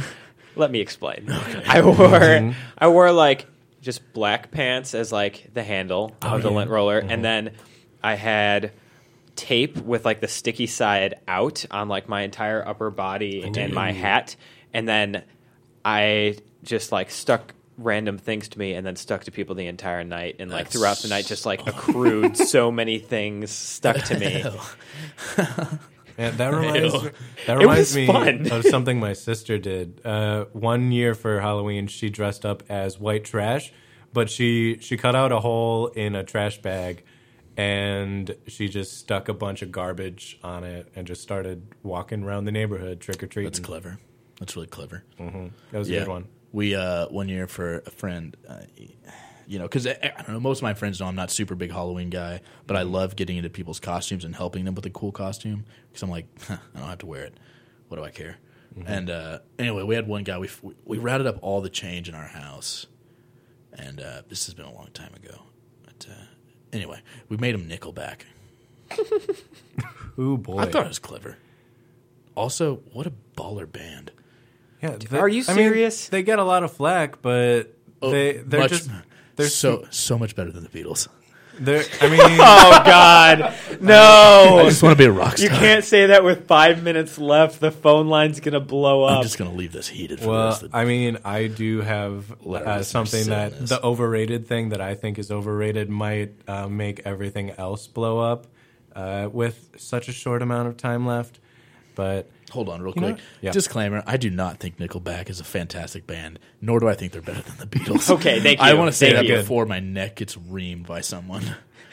let me explain. I wore I wore like just black pants as like the handle of the lint roller, and then I had tape with like the sticky side out on like my entire upper body and my hat, and then I just like stuck random things to me and then stuck to people the entire night. And like That's throughout the night just like accrued so many things stuck to me That reminds Ew. that reminds me of something my sister did. Uh, one year for Halloween, she dressed up as white trash, but she she cut out a hole in a trash bag, and she just stuck a bunch of garbage on it and just started walking around the neighborhood trick or treating. That's clever. That's really clever. That was a good one. We uh, one year for a friend, uh, you know, because I, I don't know. Most of my friends know I'm not super big Halloween guy, but I love getting into people's costumes and helping them with a cool costume because I'm like, huh, I don't have to wear it. What do I care? And uh, anyway, we had one guy. We we routed up all the change in our house, and uh, this has been a long time ago. But uh, anyway, we made him Nickelback. Ooh boy! I thought it was clever. Also, what a baller band. Yeah, Are you I mean, serious? they get a lot of flack, but they they're Oh, much, just they're so so much better than the Beatles. they're. I mean, oh god no I just want to be a rock star. you can't say that with five minutes left the phone line's gonna blow up I'm just gonna leave this heated for the Well, rest of the I mean, I do have uh, something that this. the overrated thing that I think is overrated might uh, make everything else blow up uh, with such a short amount of time left. But Hold on, real You quick. what? Yeah. Disclaimer: I do not think Nickelback is a fantastic band, nor do I think they're better than the Beatles. Okay, thank you. I want to say Thank that you. before my neck gets reamed by someone.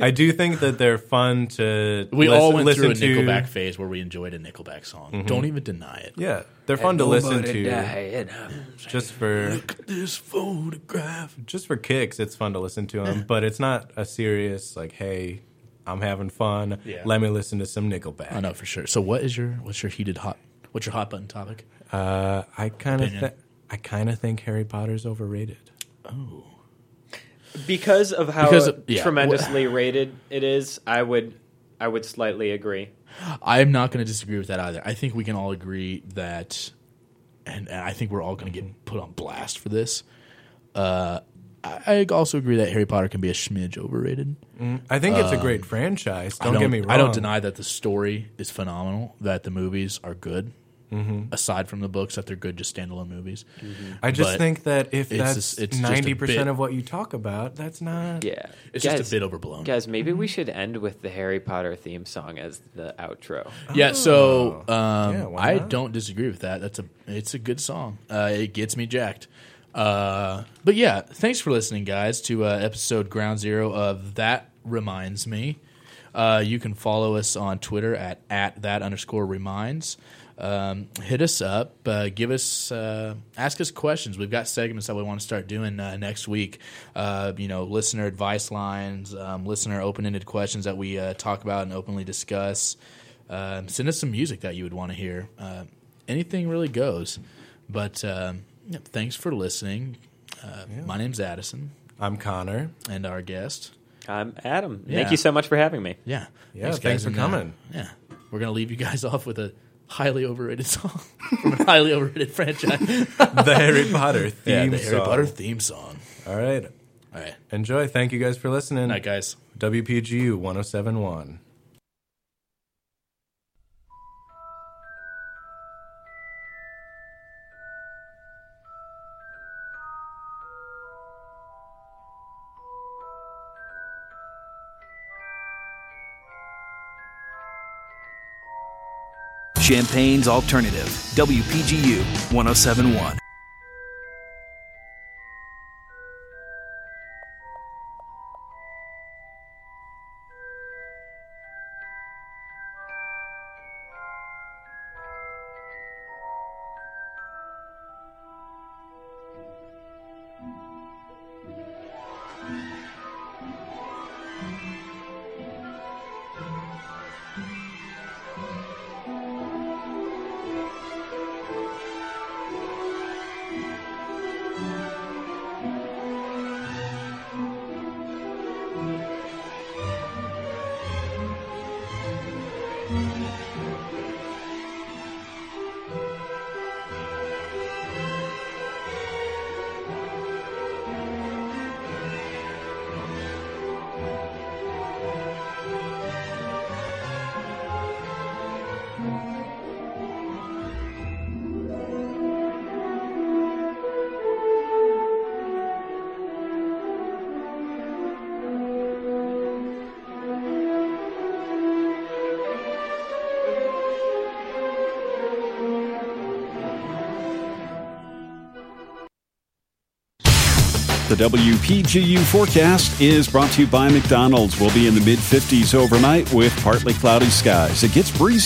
I do think that they're fun to. We lis- all went listen through a to. Mm-hmm. Nickelback phase where we enjoyed a Nickelback song. Don't even deny it. Yeah, they're fun to listen to. to Just for Look at this photograph. just for kicks, it's fun to listen to them. but it's not a serious like, hey, I'm having fun. Yeah. Let me listen to some Nickelback. I know for sure. So, what is your what's your heated hot? What's your hot button topic? Uh, I kind of th- I kind of think Harry Potter's overrated. Oh, because of how Because of- yeah. tremendously rated it is i would i would slightly agree I'm not going to disagree with that either. I think we can all agree that, and, and I think we're all going to get put on blast for this. Uh, I, I also agree that Harry Potter can be a smidge overrated. Mm, I think it's a Um, great franchise. I Don't, get me wrong. I don't deny that the story is phenomenal. That the movies are good. Mhm. Aside from the books, that they're good, just standalone movies. I just But think that if it's that's just- it's just a ninety bit- percent of what you talk about, that's not. Yeah, It's just a bit overblown. Guys, maybe we should end with the Harry Potter theme song as the outro. Yeah, so um, Yeah, why I not? don't disagree with that. That's a it's a good song. Uh, it gets me jacked. Uh, but yeah, thanks for listening, guys, to uh, episode Ground Zero of That Reminds Me. Uh, you can follow us on Twitter at at that underscore reminds. Um, hit us up, uh, give us, uh, ask us questions. We've got segments that we want to start doing uh, next week. Uh, you know, listener advice lines, um, listener open ended questions that we uh, talk about and openly discuss. Um, send us some music that you would want to hear. Uh, anything really goes. But um, yeah, thanks for listening. Uh, My name's Addison. I'm Connor. And our guest. I'm Adam. Yeah. Thank you so much for having me. Yeah. Yeah, thanks for And, uh, coming. yeah. We're going to leave you guys off with a highly overrated song from a highly overrated franchise. the Harry Potter theme Yeah, the Harry song. Potter theme song. All right. All right. Enjoy. Thank you guys for listening. Night, guys. WPGU 1071. Champaign's Alternative, WPGU 1071. WPGU forecast is brought to you by McDonald's. We'll be in the mid 50s overnight with partly cloudy skies. It gets breezy.